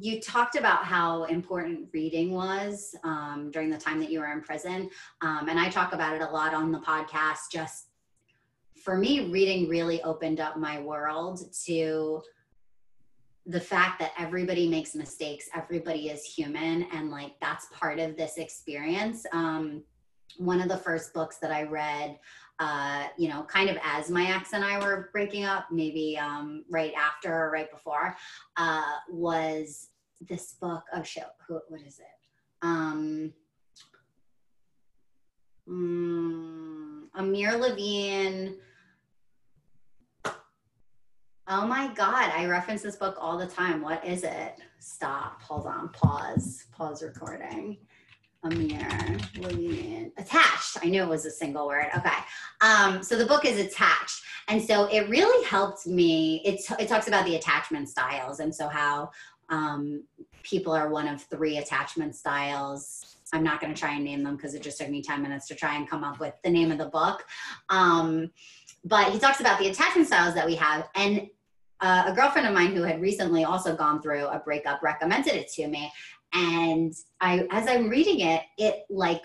you talked about how important reading was um, during the time that you were in prison, um, and I talk about it a lot on the podcast. Just for me, reading really opened up my world to the fact that everybody makes mistakes, everybody is human, and like that's part of this experience. Um, one of the first books that I read, uh, you know, kind of as my ex and I were breaking up, maybe um, right after or right before, uh, was this book Oh, shit, Who, what is it? Um, mm, Amir Levine Oh my God, I reference this book all the time. What is it? Stop. Hold on. Pause. Pause recording. Amir Levine. Attached. I knew it was a single word. Okay. Um, so the book is attached. And so it really helped me. It, it talks about the attachment styles and so how um, people are one of three attachment styles. I'm not going to try and name them because it just took me 10 minutes to try and come up with the name of the book. Um, but he talks about the attachment styles that we have. And uh, a girlfriend of mine who had recently also gone through a breakup recommended it to me. And i as i'm reading it it like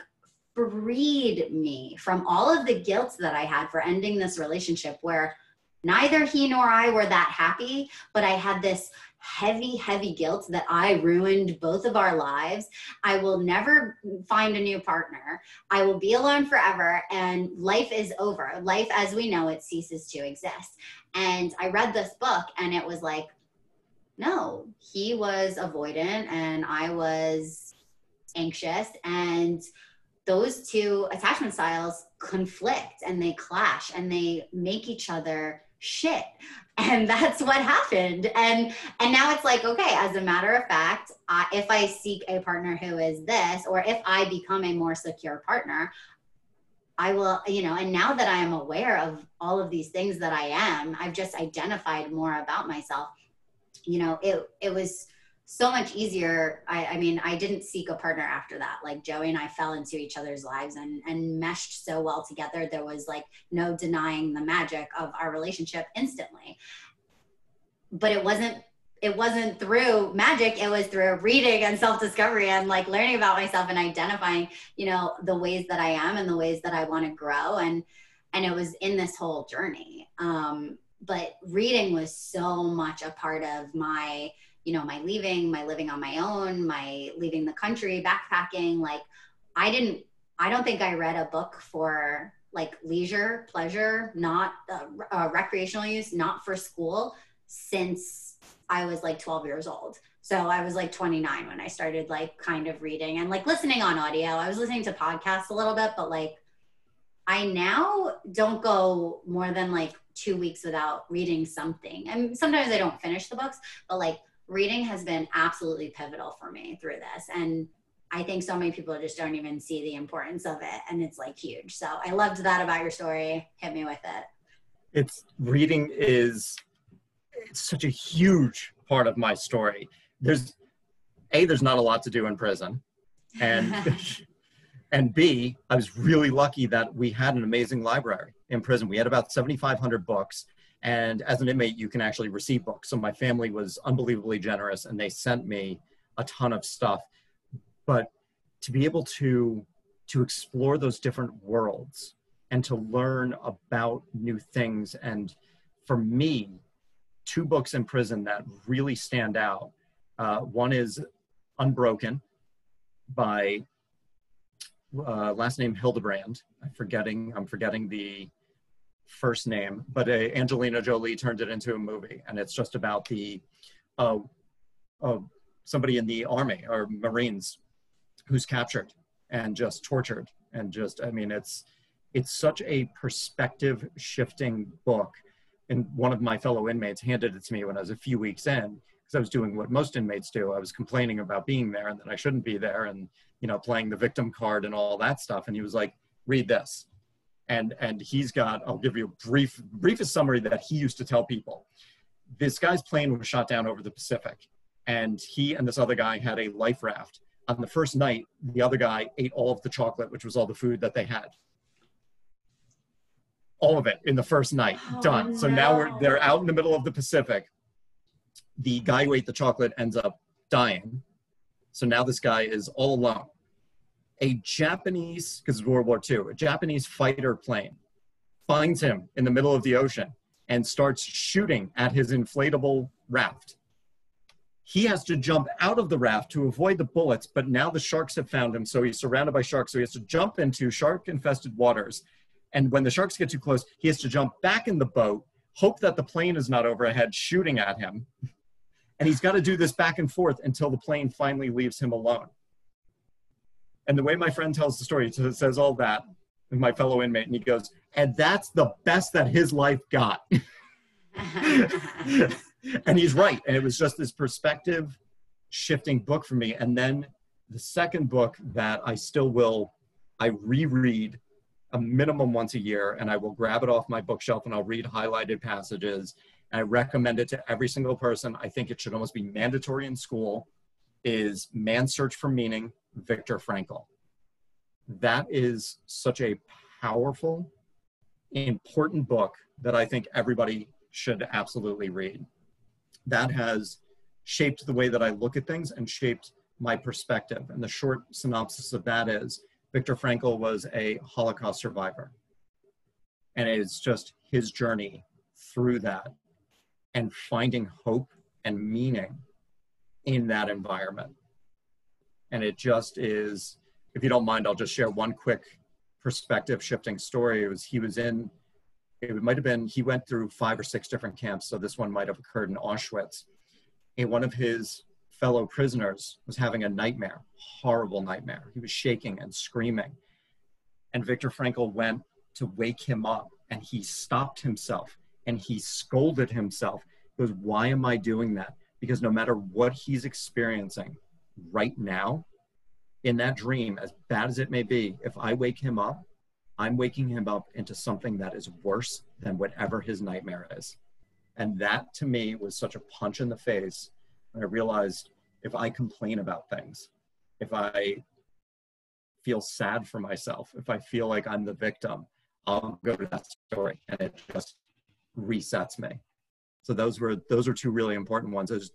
freed me from all of the guilt that i had for ending this relationship where neither he nor i were that happy but i had this heavy, heavy guilt that I ruined both of our lives. I will never find a new partner. I will be alone forever, and life is over. Life as we know it ceases to exist. And I read this book, and it was like, no, he was avoidant, and I was anxious. And those two attachment styles conflict and they clash and they make each other shit and that's what happened. And and now it's like okay as a matter of fact uh, if i seek a partner who is this or if i become a more secure partner i will you know and now that i am aware of all of these things that i am i've just identified more about myself. You know it it was so much easier. I, I, mean, I didn't seek a partner after that. Like Joey and I fell into each other's lives and, and meshed so well together. There was like no denying the magic of our relationship instantly. But it wasn't it wasn't through magic it was through reading and self-discovery and like learning about myself and identifying you know the ways that i am and the ways that i want to grow and and it was in this whole journey um but reading was so much a part of my you know my leaving? My living on my own? My leaving the country backpacking? Like i didn't i don't think i read a book for like leisure pleasure not uh, uh, recreational use not for school since i was like 12 years old. So i was like 29 when i started like kind of reading and like listening on audio. I was listening to podcasts a little bit but like i now don't go more than like two weeks without reading something. And sometimes i don't finish the books but like reading has been absolutely pivotal for me through this. And I think so many people just don't even see the importance of it. And it's like huge. So I loved that about your story. Hit me with it. It's reading is it's such a huge part of my story. There's a there's not a lot to do in prison. and <laughs> and b i was really lucky that we had an amazing library in prison we had about 7500 books and as an inmate you can actually receive books. So my family was unbelievably generous and they sent me a ton of stuff. But to be able to to explore those different worlds and to learn about new things and for me two books in prison that really stand out. Uh, one is unbroken by uh, last name hillenbrand. I'm forgetting i'm forgetting the first name but uh, angelina jolie turned it into a movie and it's just about the uh, somebody in the army or marines who's captured and just tortured and just i mean it's it's such a perspective shifting book. And one of my fellow inmates handed it to me when i was a few weeks in because i was doing what most inmates do. I was complaining about being there and that i shouldn't be there and you know playing the victim card and all that stuff. And he was like read this and and he's got i'll give you a brief briefest summary that he used to tell people this guy's plane was shot down over the pacific and he and this other guy had a life raft on the first night, the other guy ate all of the chocolate, which was all the food that they had. All of it in the first night, oh, done. No. So now we're they're out in the middle of the Pacific. The guy who ate the chocolate ends up dying. So now this guy is all alone. A Japanese, because it's World War II, a Japanese fighter plane finds him in the middle of the ocean and starts shooting at his inflatable raft he has to jump out of the raft to avoid the bullets, but now the sharks have found him, so he's surrounded by sharks. So he has to jump into shark infested waters. And when the sharks get too close, he has to jump back in the boat, hope that the plane is not overhead shooting at him. And he's got to do this back and forth until the plane finally leaves him alone. And the way my friend tells the story, he says all that, my fellow inmate, and he goes, and that's the best that his life got. <laughs> and he's right. And it was just this perspective shifting book for me. And then the second book that I still will, I reread a minimum once a year, and I will grab it off my bookshelf and I'll read highlighted passages. And I recommend it to every single person. I think it should almost be mandatory in school. Is Man's Search for Meaning, Viktor Frankl. That is such a powerful, important book that I think everybody should absolutely read that has shaped the way that I look at things and shaped my perspective. And the short synopsis of that is Viktor Frankl was a Holocaust survivor. And it's just his journey through that and finding hope and meaning in that environment. And it just is, if you don't mind, I'll just share one quick perspective shifting story. It was he was in it might have been he went through five or six different camps. So this one might have occurred in auschwitz. And one of his fellow prisoners was having a nightmare horrible nightmare. He was shaking and screaming. And viktor frankl went to wake him up and he stopped himself and he scolded himself. He goes why am i doing that? Because no matter what he's experiencing right now in that dream as bad as it may be if i wake him up I'm waking him up into something that is worse than whatever his nightmare is. And that to me was such a punch in the face. And I realized if I complain about things, if I feel sad for myself, if I feel like I'm the victim, I'll go to that story and it just resets me. So those were those are two really important ones. There's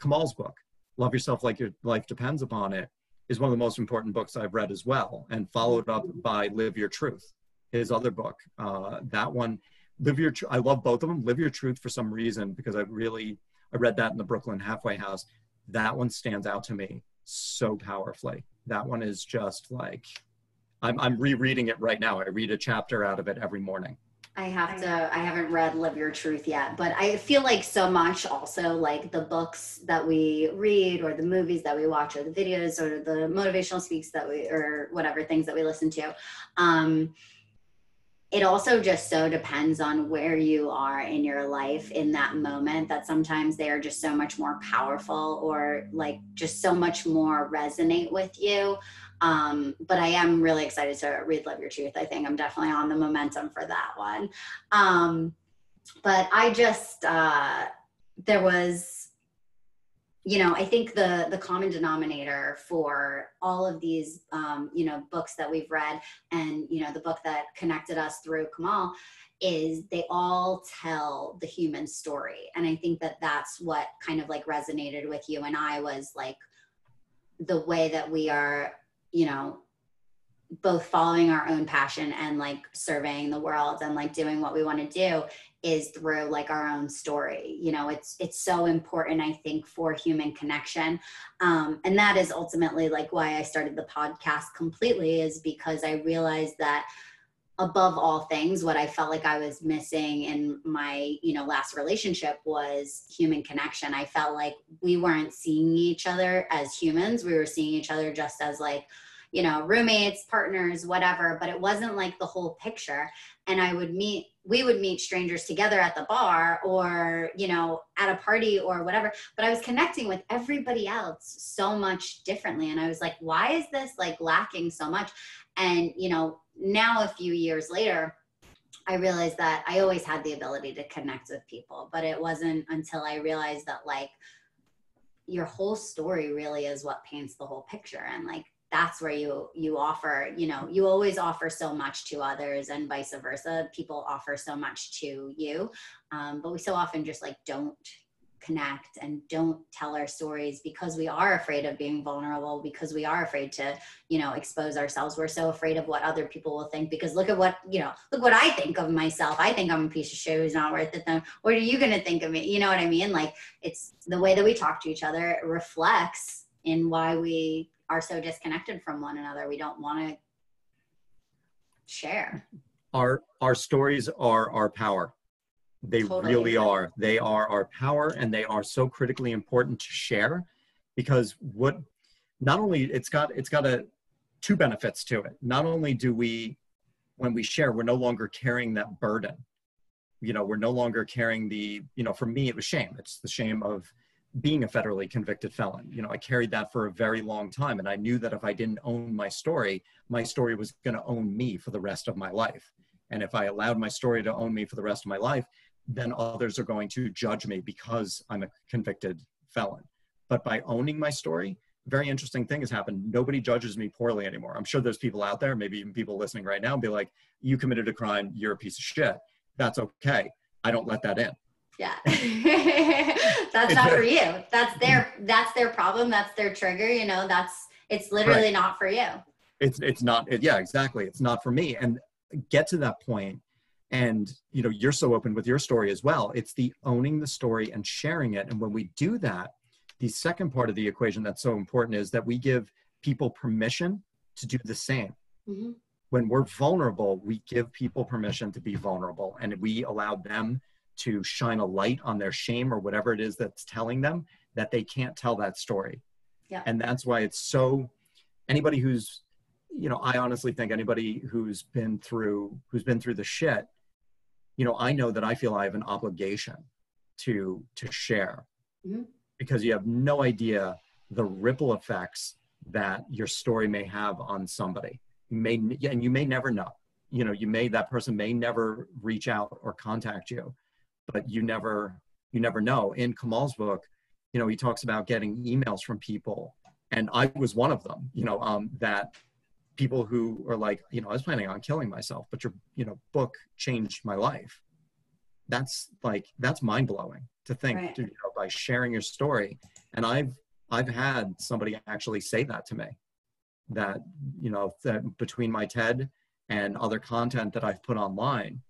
Kamal's book, Love Yourself Like Your Life Depends Upon It, is one of the most important books I've read as well, and followed up by Live Your Truth, his other book. Uh, that one, Live Your Truth, I love both of them. Live Your Truth for some reason, because I really, I read that in the Brooklyn Halfway House. That one stands out to me so powerfully. That one is just like, I'm, I'm rereading it right now. I read a chapter out of it every morning. I have to, I haven't read Live Your Truth yet, but I feel like so much also like the books that we read or the movies that we watch or the videos or the motivational speaks that we, or whatever things that we listen to. Um, it also just so depends on where you are in your life in that moment that sometimes they are just so much more powerful or like just so much more resonate with you um, but I am really excited to read Love Your Truth. I think I'm definitely on the momentum for that one. Um, but I just, uh, there was you know i think the the common denominator for all of these um, you know books that we've read and you know the book that connected us through kamal is they all tell the human story and i think that that's what kind of like resonated with you and i was like the way that we are you know both following our own passion and like surveying the world and like doing what we want to do is through like our own story. You know it's it's so important i think for human connection. Um, and that is ultimately like why i started the podcast completely is because i realized that above all things what i felt like i was missing in my you know last relationship was human connection i felt like we weren't seeing each other as humans we were seeing each other just as like you know, roommates, partners, whatever, but it wasn't like the whole picture. And I would meet, we would meet strangers together at the bar or, you know, at a party or whatever. But I was connecting with everybody else so much differently. And I was like, why is this like lacking so much? And, you know, now a few years later, I realized that I always had the ability to connect with people, but it wasn't until I realized that like your whole story really is what paints the whole picture. And like that's where you you offer you know you always offer so much to others and vice versa people offer so much to you um, but we so often just like don't connect and don't tell our stories because we are afraid of being vulnerable because we are afraid to you know expose ourselves we're so afraid of what other people will think because look at what you know look what i think of myself i think i'm a piece of shit who's not worth it then what are you going to think of me you know what i mean like it's the way that we talk to each other reflects in why we are so disconnected from one another. We don't want to share. Our our stories are our power. They totally. really are. They are our power and they are so critically important to share because what not only it's got it's got a two benefits to it. Not only do we when we share, we're no longer carrying that burden. You know, we're no longer carrying the, you know, for me it was shame. It's the shame of being a federally convicted felon. You know, I carried that for a very long time. And I knew that if I didn't own my story, my story was going to own me for the rest of my life. And if I allowed my story to own me for the rest of my life, then others are going to judge me because I'm a convicted felon. But by owning my story, very interesting thing has happened. Nobody judges me poorly anymore. I'm sure there's people out there, maybe even people listening right now, be like, you committed a crime, you're a piece of shit. That's okay. I don't let that in. Yeah. <laughs> that's not for you. That's their that's their problem. That's their trigger. You know, that's it's literally right. not for you. It's it's not it, yeah, exactly. It's not for me. And get to that point and you know, you're so open with your story as well. It's the owning the story and sharing it. And when we do that, the second part of the equation that's so important is that we give people permission to do the same. Mm-hmm. When we're vulnerable, we give people permission to be vulnerable and we allow them to shine a light on their shame or whatever it is that's telling them that they can't tell that story. Yeah. And that's why it's so anybody who's you know, I honestly think anybody who's been through who's been through the shit, you know, I know that I feel I have an obligation to to share mm-hmm. because you have no idea the ripple effects that your story may have on somebody. You may and you may never know. You know, you may that person may never reach out or contact you but you never you never know. In Kamal's book, you know, he talks about getting emails from people, and I was one of them. You know, um, that people who are like, you know, I was planning on killing myself, but your you know book changed my life. That's like that's mind blowing to think right. to, you know, by sharing your story. And I've I've had somebody actually say that to me, that you know that between my TED and other content that I've put online,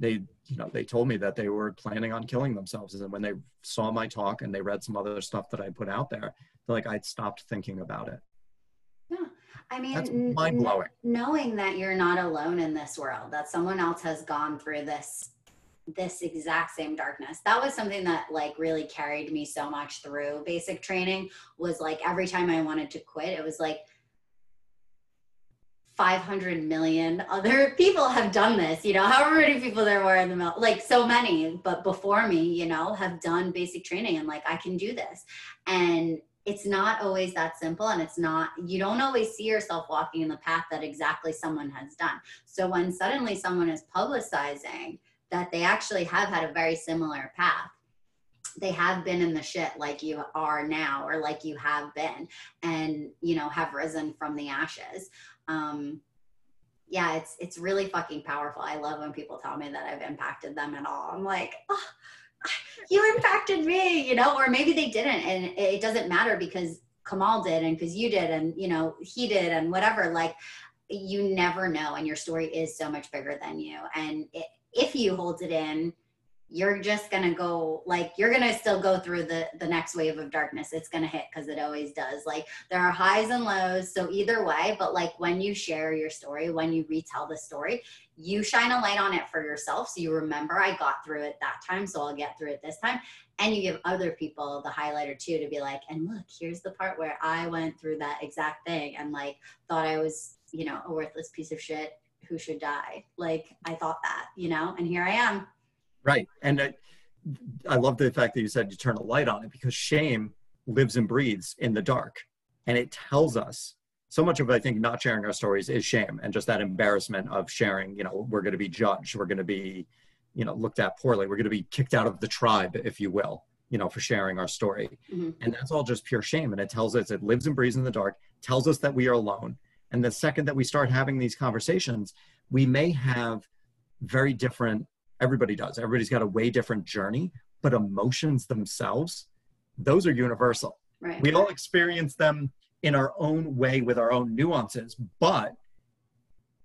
they you know they told me that they were planning on killing themselves and when they saw my talk and they read some other stuff that i put out there they're like i'd stopped thinking about it i mean That's mind-blowing n- knowing that you're not alone in this world that someone else has gone through this this exact same darkness that was something that like really carried me so much through basic training was like every time i wanted to quit it was like 500 million other <laughs> people have done this, you know, however many people there were in the middle, like so many, but before me, you know, have done basic training and like, I can do this. And it's not always that simple and it's not, you don't always see yourself walking in the path that exactly someone has done. So when suddenly someone is publicizing that they actually have had a very similar path, they have been in the shit like you are now or like you have been and you know have risen from the ashes um yeah it's it's really fucking powerful. I love when people tell me that i've impacted them at all. I'm like oh, you impacted me you know or maybe they didn't and it doesn't matter because kamal did and because you did and you know he did and whatever like you never know and your story is so much bigger than you. And it, if you hold it in you're just gonna go like you're gonna still go through the the next wave of darkness. It's gonna hit because it always does. Like there are highs and lows so either way but like when you share your story when you retell the story you shine a light on it for yourself. So you remember i got through it that time so i'll get through it this time. And you give other people the highlighter too to be like and look here's the part where i went through that exact thing and like thought i was you know a worthless piece of shit who should die. Like i thought that you know? And here i am Right. And I, I love the fact that you said you turn a light on it because shame lives and breathes in the dark. And it tells us so much of, I think, not sharing our stories is shame and just that embarrassment of sharing, you know, we're going to be judged. We're going to be, you know, looked at poorly. We're going to be kicked out of the tribe, if you will, you know, for sharing our story. Mm-hmm. And that's all just pure shame. And it tells us it lives and breathes in the dark, tells us that we are alone. And the second that we start having these conversations, we may have very different everybody does. Everybody's got a way different journey but emotions themselves those are universal. Right. we all experience them in our own way with our own nuances but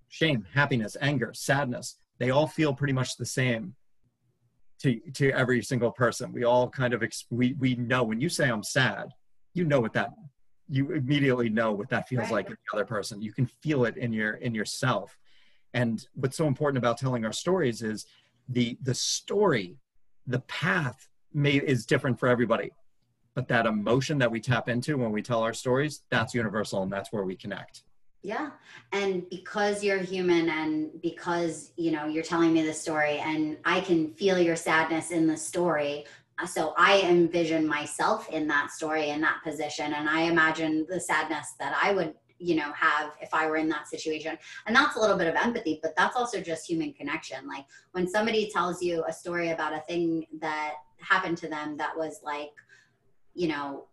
shame happiness anger sadness they all feel pretty much the same to to every single person. We all kind of ex- we we know when you say i'm sad you know what that you immediately know what that feels right. like in the other person. You can feel it in your in yourself. And what's so important about telling our stories is the the story the path may is different for everybody but that emotion that we tap into when we tell our stories that's universal and that's where we connect. Yeah and because you're human and because you know you're telling me the story and i can feel your sadness in the story uh, so i envision myself in that story in that position and i imagine the sadness that i would you know have if i were in that situation. And that's a little bit of empathy but that's also just human connection. Like when somebody tells you a story about a thing that happened to them that was like you know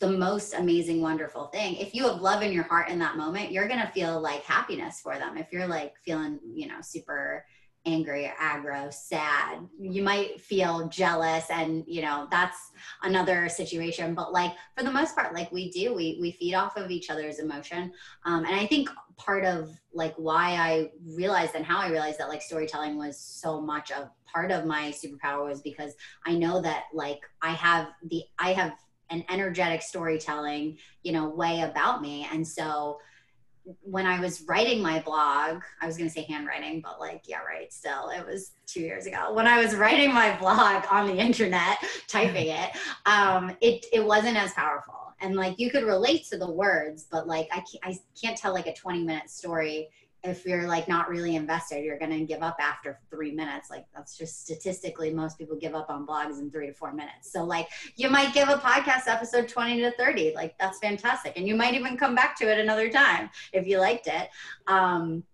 the most amazing wonderful thing if you have love in your heart in that moment you're going to feel like happiness for them. If you're like feeling you know super angry or aggro, sad. You might feel jealous and you know, that's another situation. But like for the most part, like we do, we we feed off of each other's emotion. Um, and I think part of like why I realized and how I realized that like storytelling was so much of part of my superpower was because I know that like I have the I have an energetic storytelling, you know, way about me. And so when I was writing my blog, I was going to say handwriting, but like, yeah, right. Still, it was two years ago. When I was writing my blog <laughs> on the internet, typing it, um, it it wasn't as powerful. And like, you could relate to the words, but like, I can't, I can't tell like a twenty minute story if you're like not really invested, you're going to give up after three minutes. Like that's just statistically, most people give up on blogs in three to four minutes. So like you might give a podcast episode 20 to 30, like that's fantastic. And you might even come back to it another time if you liked it. Um,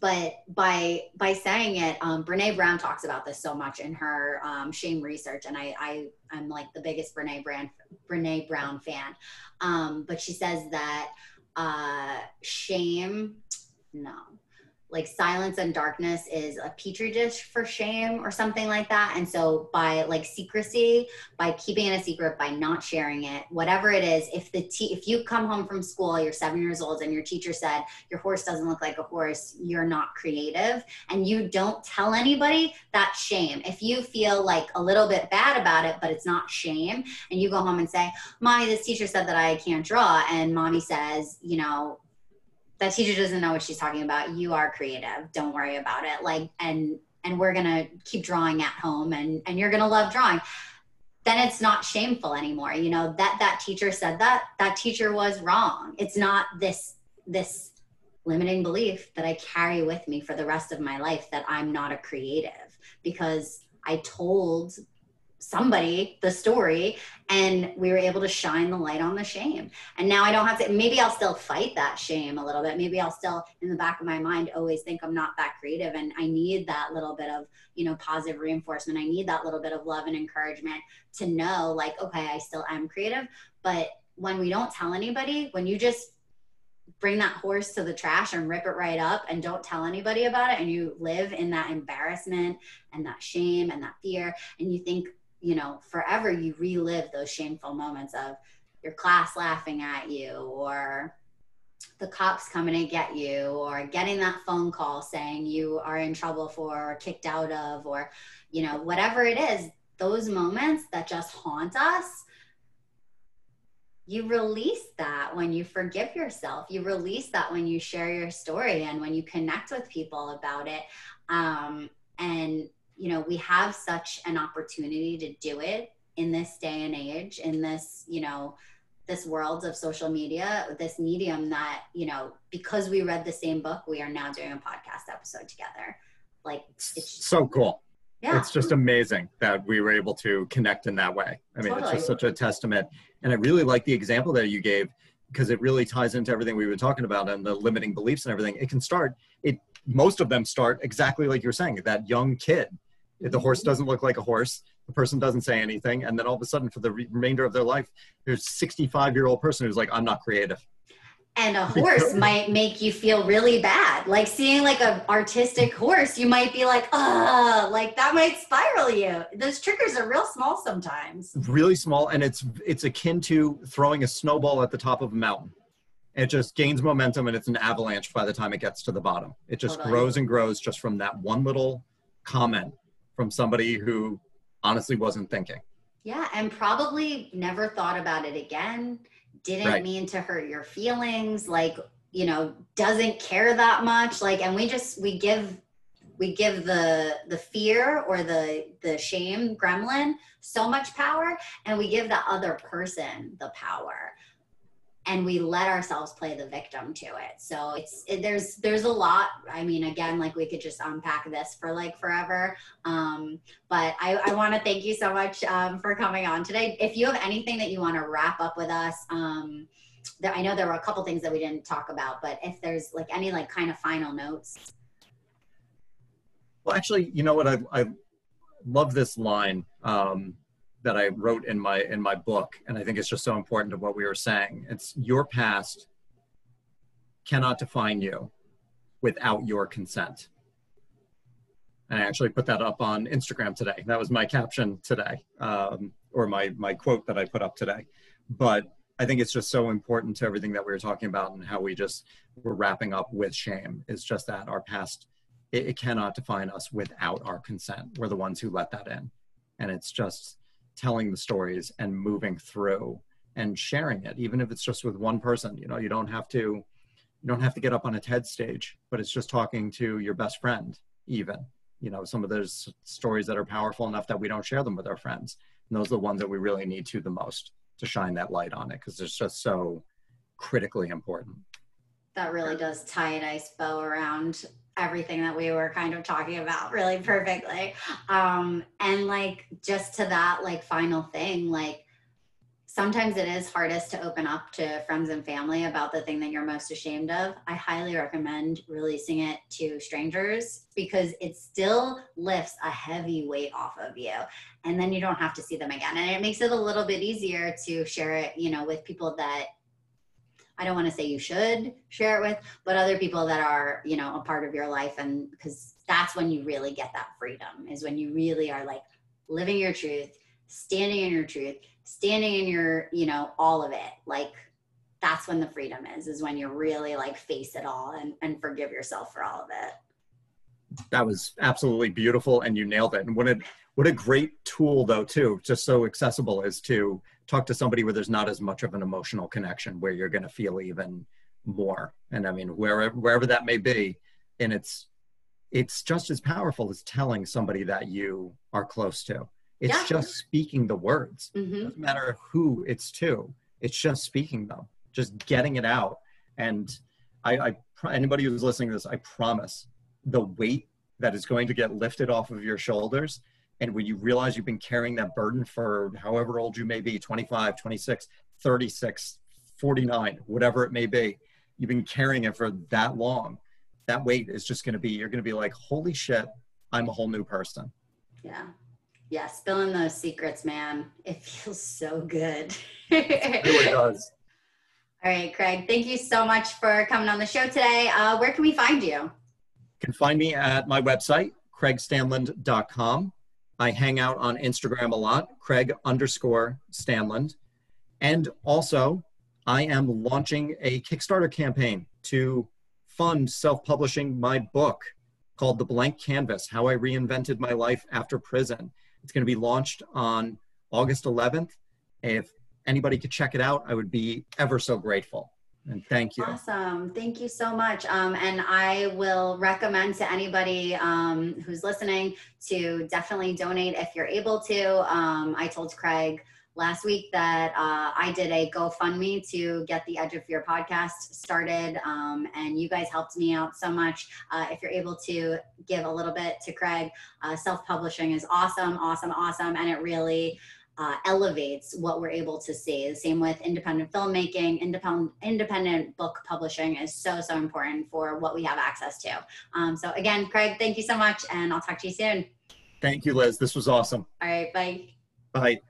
but by by saying it, um, Brene Brown talks about this so much in her um, shame research, and I, I I'm like the biggest Brene Brown Brene Brown fan. Um, but she says that uh, shame no. Like silence and darkness is a petri dish for shame or something like that. And so by like secrecy by keeping it a secret by not sharing it whatever it is if the te- if you come home from school you're seven years old and your teacher said your horse doesn't look like a horse. You're not creative and you don't tell anybody that's shame. If you feel like a little bit bad about it but it's not shame and you go home and say mommy this teacher said that i can't draw and mommy says you know that teacher doesn't know what she's talking about. You are creative. Don't worry about it. Like and and we're gonna keep drawing at home and and you're gonna love drawing. Then it's not shameful anymore. You know that that teacher said that that teacher was wrong. It's not this this limiting belief that i carry with me for the rest of my life that i'm not a creative because i told somebody the story and we were able to shine the light on the shame. And now i don't have to maybe i'll still fight that shame a little bit. Maybe i'll still in the back of my mind always think i'm not that creative and i need that little bit of you know positive reinforcement. I need that little bit of love and encouragement to know like okay i still am creative. But when we don't tell anybody when you just bring that horse to the trash and rip it right up and don't tell anybody about it and you live in that embarrassment and that shame and that fear and you think you know forever you relive those shameful moments of your class laughing at you or the cops coming to get you or getting that phone call saying you are in trouble for or kicked out of or you know whatever it is those moments that just haunt us you release that when you forgive yourself. You release that when you share your story and when you connect with people about it. Um, and you know we have such an opportunity to do it in this day and age in this you know this world of social media this medium that you know because we read the same book we are now doing a podcast episode together like it's so cool yeah. It's just amazing that we were able to connect in that way. I mean, totally. it's just such a testament. And I really like the example that you gave because it really ties into everything we were talking about and the limiting beliefs and everything. It can start, it most of them start exactly like you're saying, that young kid. The horse doesn't look like a horse, the person doesn't say anything, and then all of a sudden for the remainder of their life, there's 65 year old person who's like, I'm not creative. And a horse <laughs> might make you feel really bad. Like seeing like an artistic horse you might be like uh like that might spiral you. Those triggers are real small sometimes. Really small and it's it's akin to throwing a snowball at the top of a mountain. It just gains momentum and it's an avalanche by the time it gets to the bottom. It just totally. grows and grows just from that one little comment from somebody who honestly wasn't thinking. Yeah and probably never thought about it again. Didn't right. mean to hurt your feelings like you know doesn't care that much like and we just we give we give the the fear or the the shame gremlin so much power and we give the other person the power and we let ourselves play the victim to it. So it's it, there's there's a lot. I mean again like we could just unpack this for like forever. Um, but i, I want to thank you so much um, for coming on today. If you have anything that you want to wrap up with us um, there, i know there were a couple things that we didn't talk about but if there's like any like kind of final notes. Well actually you know what? I, I love this line. Um, that I wrote in my in my book, and I think it's just so important to what we were saying. It's your past cannot define you without your consent. And I actually put that up on Instagram today. That was my caption today, um, or my my quote that I put up today. But I think it's just so important to everything that we were talking about and how we just were wrapping up with shame. Is just that our past it, it cannot define us without our consent. We're the ones who let that in, and it's just telling the stories and moving through and sharing it even if it's just with one person you know you don't have to you don't have to get up on a ted stage but it's just talking to your best friend even you know some of those stories that are powerful enough that we don't share them with our friends. And those are the ones that we really need to the most to shine that light on it because it's just so critically important. That really does tie a nice bow around everything that we were kind of talking about really perfectly. Um, and like just to that like final thing, like sometimes it is hardest to open up to friends and family about the thing that you're most ashamed of. I highly recommend releasing it to strangers because it still lifts a heavy weight off of you. And then you don't have to see them again. And it makes it a little bit easier to share it, you know, with people that I don't want to say you should share it with, but other people that are, you know, a part of your life. And because that's when you really get that freedom, is when you really are like living your truth, standing in your truth, standing in your, you know, all of it. Like that's when the freedom is, is when you really like face it all and, and forgive yourself for all of it. That was absolutely beautiful and you nailed it. And what a what a great tool though too, just so accessible is to talk to somebody where there's not as much of an emotional connection where you're going to feel even more and i mean wherever wherever that may be and it's it's just as powerful as telling somebody that you are close to it's yeah. just speaking the words mm-hmm. doesn't matter who it's to it's just speaking them just getting it out and i, I anybody who's listening to this i promise the weight that is going to get lifted off of your shoulders. And when you realize you've been carrying that burden for however old you may be 25, 26, 36, 49, whatever it may be you've been carrying it for that long that weight is just going to be you're going to be like holy shit i'm a whole new person. Yeah. Yeah spilling those secrets man. It feels so good. It really <laughs> does. All right craig thank you so much for coming on the show today. Uh, where can we find you you can find me at my website craigstanland.com i hang out on instagram a lot craig underscore stanland and also I am launching a Kickstarter campaign to fund self publishing my book called The Blank Canvas How I Reinvented My Life After Prison. It's going to be launched on August 11th. If anybody could check it out, I would be ever so grateful. And thank you. Awesome. Thank you so much. Um, and I will recommend to anybody um, who's listening to definitely donate if you're able to. Um, I told Craig last week that uh, I did a GoFundMe to get the Edge of Fear podcast started. Um, and you guys helped me out so much. Uh, if you're able to give a little bit to Craig, uh, self publishing is awesome, awesome, awesome. And it really uh, elevates what we're able to see. The same with independent filmmaking, independent independent book publishing is so so important for what we have access to. Um, so again, Craig, thank you so much, and I'll talk to you soon. Thank you, Liz. This was awesome. All right, bye. Bye.